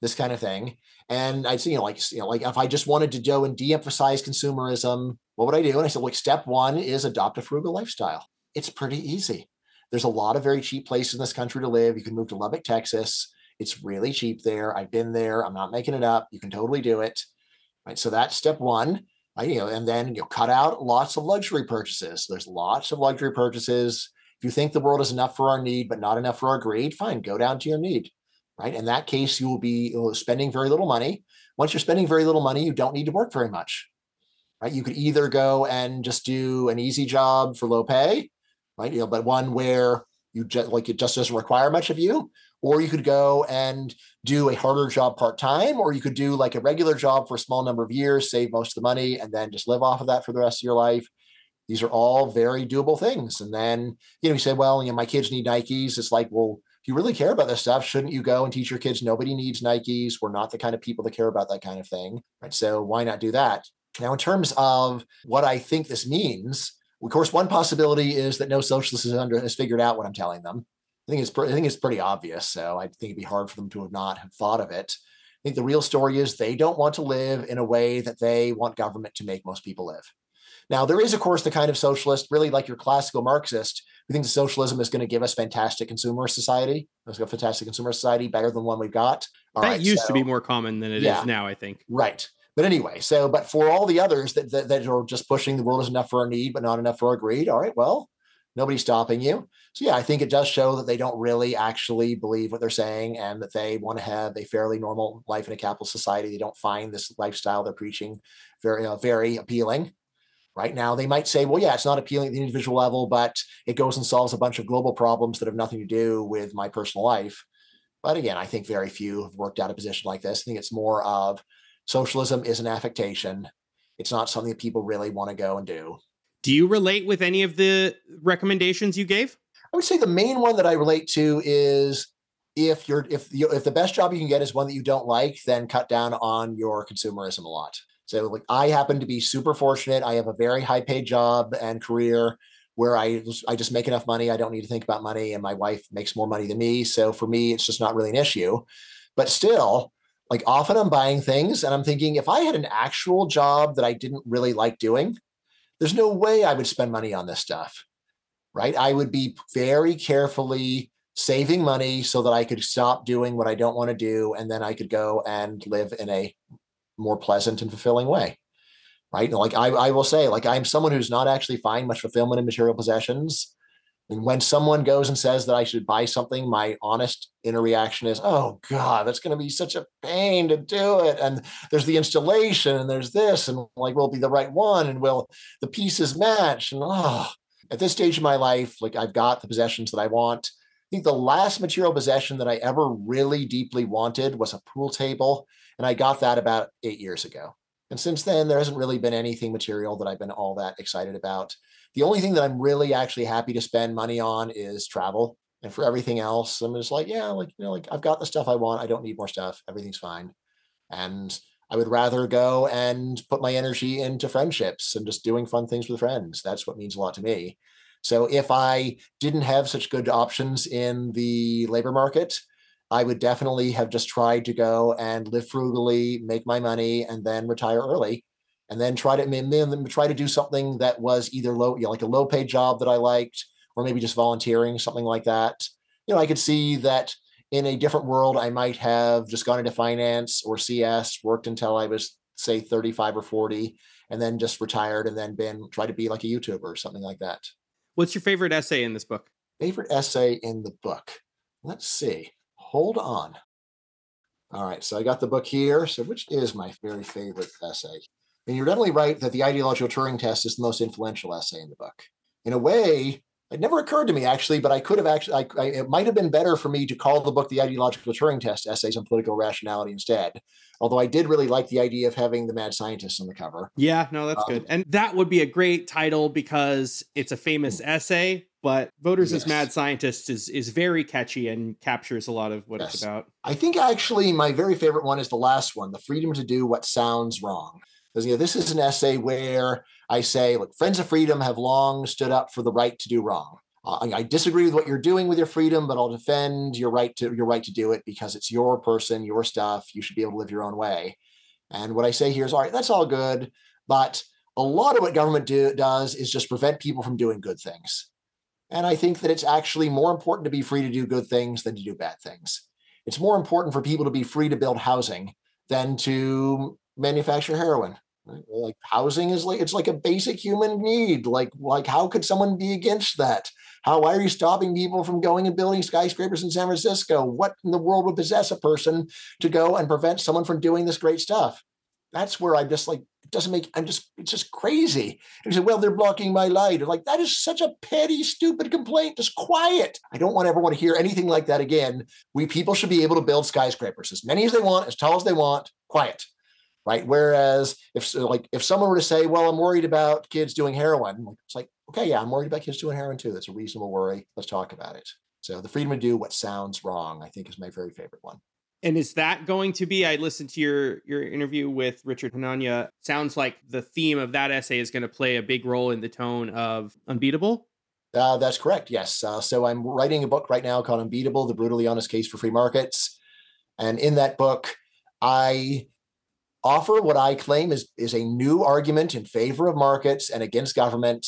Speaker 2: this kind of thing, and I'd say, you know, like, you know, like if I just wanted to go and de-emphasize consumerism, what would I do? And I said, like, step one is adopt a frugal lifestyle. It's pretty easy. There's a lot of very cheap places in this country to live. You can move to Lubbock, Texas. It's really cheap there. I've been there. I'm not making it up. You can totally do it. Right. So that's step one you know, and then you know, cut out lots of luxury purchases. There's lots of luxury purchases. If you think the world is enough for our need, but not enough for our greed, fine, go down to your need. Right. In that case, you will be spending very little money. Once you're spending very little money, you don't need to work very much. Right. You could either go and just do an easy job for low pay, right? You know, but one where you just like it just doesn't require much of you, or you could go and do a harder job part time, or you could do like a regular job for a small number of years, save most of the money, and then just live off of that for the rest of your life. These are all very doable things. And then, you know, you say, well, you know, my kids need Nikes. It's like, well, if you really care about this stuff, shouldn't you go and teach your kids nobody needs Nikes? We're not the kind of people that care about that kind of thing. Right. So why not do that? Now, in terms of what I think this means, of course, one possibility is that no socialist has, under, has figured out what I'm telling them. I think it's I think it's pretty obvious. So I think it'd be hard for them to have not have thought of it. I think the real story is they don't want to live in a way that they want government to make most people live. Now, there is, of course, the kind of socialist, really like your classical Marxist, who thinks socialism is going to give us fantastic consumer society. Let's go fantastic consumer society, better than one we've got.
Speaker 1: All that right, used so, to be more common than it yeah, is now, I think.
Speaker 2: Right. But anyway, so but for all the others that, that, that are just pushing the world is enough for our need, but not enough for our greed. All right, well, nobody's stopping you. So yeah, I think it does show that they don't really actually believe what they're saying and that they want to have a fairly normal life in a capitalist society. They don't find this lifestyle they're preaching very uh, very appealing. Right now, they might say, well, yeah, it's not appealing at the individual level, but it goes and solves a bunch of global problems that have nothing to do with my personal life. But again, I think very few have worked out a position like this. I think it's more of socialism is an affectation. It's not something that people really want to go and do.
Speaker 1: Do you relate with any of the recommendations you gave?
Speaker 2: I would say the main one that I relate to is if you're if you if the best job you can get is one that you don't like, then cut down on your consumerism a lot. So like I happen to be super fortunate. I have a very high paid job and career where I I just make enough money. I don't need to think about money, and my wife makes more money than me. So for me, it's just not really an issue. But still, like often I'm buying things and I'm thinking if I had an actual job that I didn't really like doing, there's no way I would spend money on this stuff, right? I would be very carefully saving money so that I could stop doing what I don't want to do. And then I could go and live in a more pleasant and fulfilling way. Right. Like I, I will say, like I'm someone who's not actually find much fulfillment in material possessions. And when someone goes and says that I should buy something, my honest inner reaction is, oh God, that's going to be such a pain to do it. And there's the installation and there's this, and like, will be the right one? And will the pieces match? And oh, at this stage of my life, like I've got the possessions that I want. I think the last material possession that I ever really deeply wanted was a pool table. And I got that about eight years ago. And since then, there hasn't really been anything material that I've been all that excited about. The only thing that I'm really actually happy to spend money on is travel. And for everything else, I'm just like, yeah, like, you know, like I've got the stuff I want. I don't need more stuff. Everything's fine. And I would rather go and put my energy into friendships and just doing fun things with friends. That's what means a lot to me. So if I didn't have such good options in the labor market, I would definitely have just tried to go and live frugally, make my money, and then retire early and then try to try to do something that was either low, you know, like a low paid job that I liked, or maybe just volunteering, something like that. You know, I could see that in a different world, I might have just gone into finance or CS, worked until I was say 35 or 40, and then just retired and then been try to be like a YouTuber or something like that.
Speaker 1: What's your favorite essay in this book?
Speaker 2: Favorite essay in the book? Let's see. Hold on. All right, so I got the book here. So, which is my very favorite essay? And you're definitely right that the ideological Turing test is the most influential essay in the book. In a way, it never occurred to me actually, but I could have actually, I, I, it might have been better for me to call the book The Ideological Turing Test Essays on Political Rationality instead. Although I did really like the idea of having the mad scientist on the cover.
Speaker 1: Yeah, no, that's um, good. And that would be a great title because it's a famous hmm. essay, but Voters yes. as Mad Scientists is, is very catchy and captures a lot of what yes. it's about.
Speaker 2: I think actually my very favorite one is the last one The Freedom to Do What Sounds Wrong. Because you know, this is an essay where I say, look, Friends of Freedom have long stood up for the right to do wrong. Uh, I disagree with what you're doing with your freedom, but I'll defend your right to your right to do it because it's your person, your stuff. You should be able to live your own way. And what I say here is, all right, that's all good, but a lot of what government do, does is just prevent people from doing good things. And I think that it's actually more important to be free to do good things than to do bad things. It's more important for people to be free to build housing than to manufacture heroin. Right? Like housing is like it's like a basic human need. Like like how could someone be against that? How why are you stopping people from going and building skyscrapers in San Francisco? What in the world would possess a person to go and prevent someone from doing this great stuff? That's where I'm just like, it doesn't make, I'm just, it's just crazy. And he said, well, they're blocking my light. I'm like, that is such a petty, stupid complaint. Just quiet. I don't want ever want to hear anything like that again. We people should be able to build skyscrapers as many as they want, as tall as they want, quiet right? Whereas if like if someone were to say, "Well, I'm worried about kids doing heroin," it's like, okay, yeah, I'm worried about kids doing heroin too. That's a reasonable worry. Let's talk about it. So the freedom to do what sounds wrong, I think, is my very favorite one.
Speaker 1: And is that going to be? I listened to your your interview with Richard Hanania. Sounds like the theme of that essay is going to play a big role in the tone of Unbeatable.
Speaker 2: Uh, that's correct. Yes. Uh, so I'm writing a book right now called Unbeatable: The Brutally Honest Case for Free Markets, and in that book, I offer what I claim is, is a new argument in favor of markets and against government.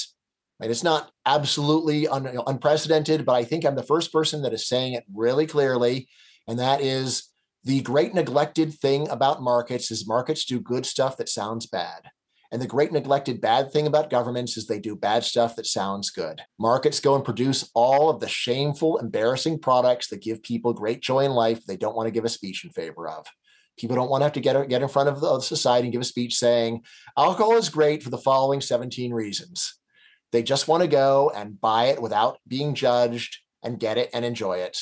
Speaker 2: And it's not absolutely un, unprecedented, but I think I'm the first person that is saying it really clearly. And that is the great neglected thing about markets is markets do good stuff that sounds bad. And the great neglected bad thing about governments is they do bad stuff that sounds good. Markets go and produce all of the shameful, embarrassing products that give people great joy in life they don't want to give a speech in favor of. People don't want to have to get, get in front of the society and give a speech saying alcohol is great for the following 17 reasons. They just want to go and buy it without being judged and get it and enjoy it.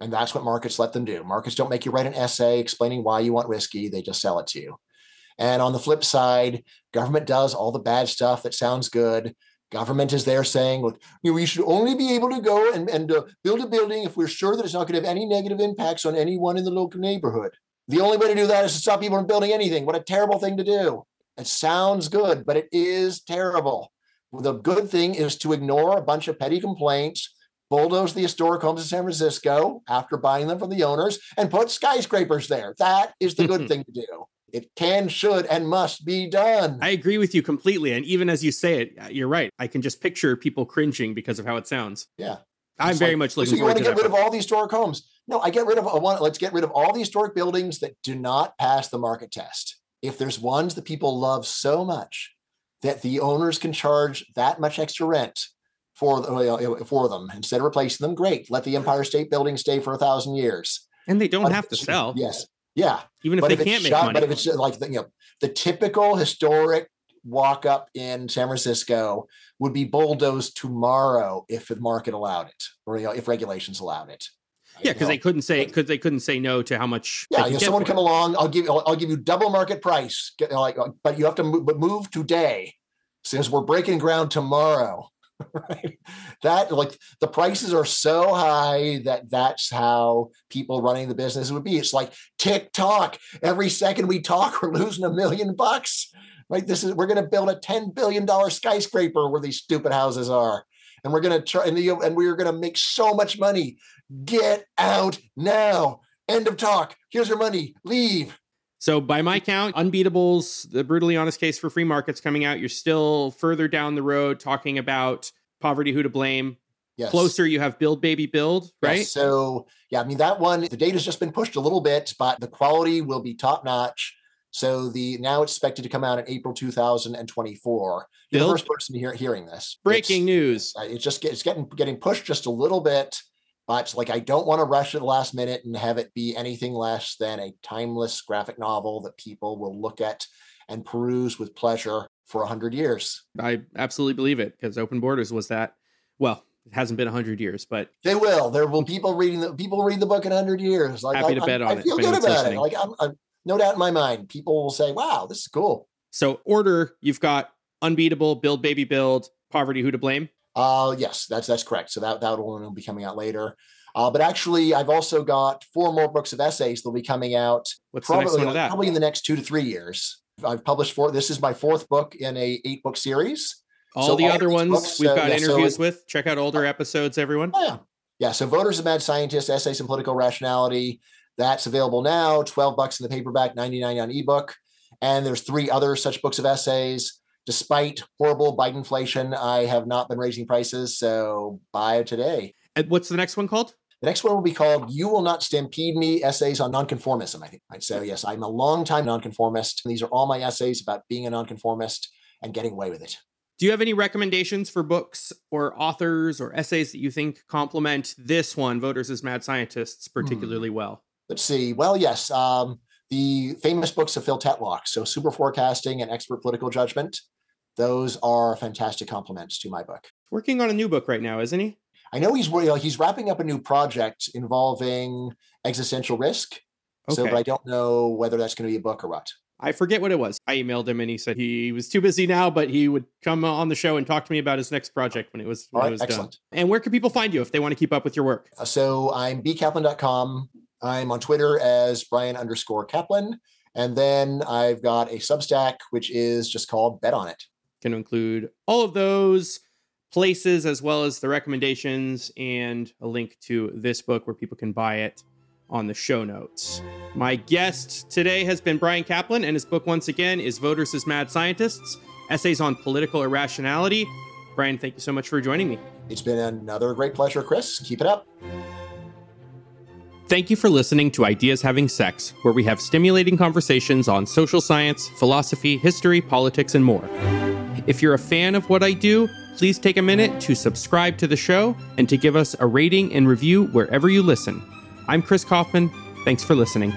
Speaker 2: And that's what markets let them do. Markets don't make you write an essay explaining why you want whiskey, they just sell it to you. And on the flip side, government does all the bad stuff that sounds good. Government is there saying, look, we should only be able to go and, and uh, build a building if we're sure that it's not going to have any negative impacts on anyone in the local neighborhood. The only way to do that is to stop people from building anything. What a terrible thing to do. It sounds good, but it is terrible. The good thing is to ignore a bunch of petty complaints, bulldoze the historic homes in San Francisco after buying them from the owners, and put skyscrapers there. That is the good thing to do. It can, should, and must be done.
Speaker 1: I agree with you completely. And even as you say it, uh, you're right. I can just picture people cringing because of how it sounds.
Speaker 2: Yeah.
Speaker 1: I'm it's very like, much looking. So
Speaker 2: you want to get rid of all these historic homes? No, I get rid of. I want. Let's get rid of all the historic buildings that do not pass the market test. If there's ones that people love so much that the owners can charge that much extra rent for for them instead of replacing them, great. Let the Empire State Building stay for a thousand years.
Speaker 1: And they don't but have to sell.
Speaker 2: Yes. Yeah.
Speaker 1: Even if but they if can't make shot, money.
Speaker 2: But if it's like the, you know the typical historic walk up in San Francisco would be bulldozed tomorrow if the market allowed it or you know, if regulations allowed it.
Speaker 1: Yeah, because they couldn't say because they couldn't say no to how much.
Speaker 2: Yeah, you someone come along, I'll give I'll, I'll, give you double market price. Get, like, but you have to move, but move today, since we're breaking ground tomorrow. Right, that like the prices are so high that that's how people running the business would be. It's like TikTok. Every second we talk, we're losing a million bucks right? This is we're going to build a ten billion dollar skyscraper where these stupid houses are, and we're going to try and, the, and we're going to make so much money. Get out now. End of talk. Here's your money. Leave.
Speaker 1: So, by my count, Unbeatables, the brutally honest case for free markets coming out. You're still further down the road talking about poverty, who to blame. Yes. Closer, you have Build Baby Build, right? Yes.
Speaker 2: So, yeah, I mean, that one, the date has just been pushed a little bit, but the quality will be top notch. So the now it's expected to come out in April 2024. You're the first person hear, hearing this.
Speaker 1: Breaking news.
Speaker 2: It's, uh, it's just it's getting getting pushed just a little bit, but like I don't want to rush at the last minute and have it be anything less than a timeless graphic novel that people will look at and peruse with pleasure for a hundred years.
Speaker 1: I absolutely believe it because Open Borders was that. Well, it hasn't been 100 years, but
Speaker 2: They will. There will people reading the people read the book in a hundred years. Like
Speaker 1: Happy
Speaker 2: I,
Speaker 1: to
Speaker 2: I-
Speaker 1: bet on
Speaker 2: I
Speaker 1: it,
Speaker 2: feel good about
Speaker 1: listening.
Speaker 2: it. Like I'm, I'm no doubt in my mind, people will say, "Wow, this is cool."
Speaker 1: so order you've got Unbeatable, Build Baby Build, Poverty Who to Blame.
Speaker 2: Uh yes, that's that's correct. So that that one will be coming out later. Uh, but actually, I've also got four more books of essays that'll be coming out
Speaker 1: What's
Speaker 2: probably
Speaker 1: one of that?
Speaker 2: probably in the next two to three years. I've published four. This is my fourth book in a eight book series.
Speaker 1: All
Speaker 2: so
Speaker 1: the
Speaker 2: all
Speaker 1: other ones
Speaker 2: books,
Speaker 1: we've
Speaker 2: uh,
Speaker 1: got
Speaker 2: yeah,
Speaker 1: interviews
Speaker 2: it-
Speaker 1: with. Check out older episodes, everyone.
Speaker 2: Oh, yeah, yeah. So voters of mad scientists, essays and political rationality. That's available now. Twelve bucks in the paperback, ninety nine on ebook. And there's three other such books of essays. Despite horrible Biden inflation, I have not been raising prices. So buy today.
Speaker 1: And what's the next one called?
Speaker 2: The next one will be called You Will Not Stampede Me Essays on Nonconformism, I think. Right. So, yes, I'm a longtime nonconformist. These are all my essays about being a nonconformist and getting away with it.
Speaker 1: Do you have any recommendations for books or authors or essays that you think complement this one, Voters as Mad Scientists, particularly well?
Speaker 2: Let's see. Well, yes, um, the famous books of Phil Tetlock, so Superforecasting and Expert Political Judgment, those are fantastic complements to my book.
Speaker 1: Working on a new book right now, isn't he?
Speaker 2: I know he's you know, he's wrapping up a new project involving existential risk. So,
Speaker 1: Okay.
Speaker 2: but I don't know whether that's going to be a book or what.
Speaker 1: I forget what it was. I emailed him and he said he was too busy now, but he would come on the show and talk to me about his next project when it was, when it
Speaker 2: right,
Speaker 1: was done.
Speaker 2: excellent.
Speaker 1: And where can people find you if they want to keep up with your work?
Speaker 2: Uh, So I'm bcaplan.com. I'm on Twitter as Bryan underscore Caplan. And then I've got a Substack, which is just called Bet on It.
Speaker 1: Going to include all of those places as well as the recommendations and a link to this book where people can buy it on the show notes. My guest today has been Bryan Caplan, and his book, once again, is Voters as Mad Scientists Essays on Political Irrationality. Bryan, thank you so much for joining me.
Speaker 2: It's been another great pleasure, Chris. Keep it up.
Speaker 1: Thank you for listening to Ideas Having Sex, where we have stimulating conversations on social science, philosophy, history, politics, and more. If you're a fan of what I do, please take a minute to subscribe to the show and to give us a rating and review wherever you listen. I'm Chris Kaufman. Thanks for listening.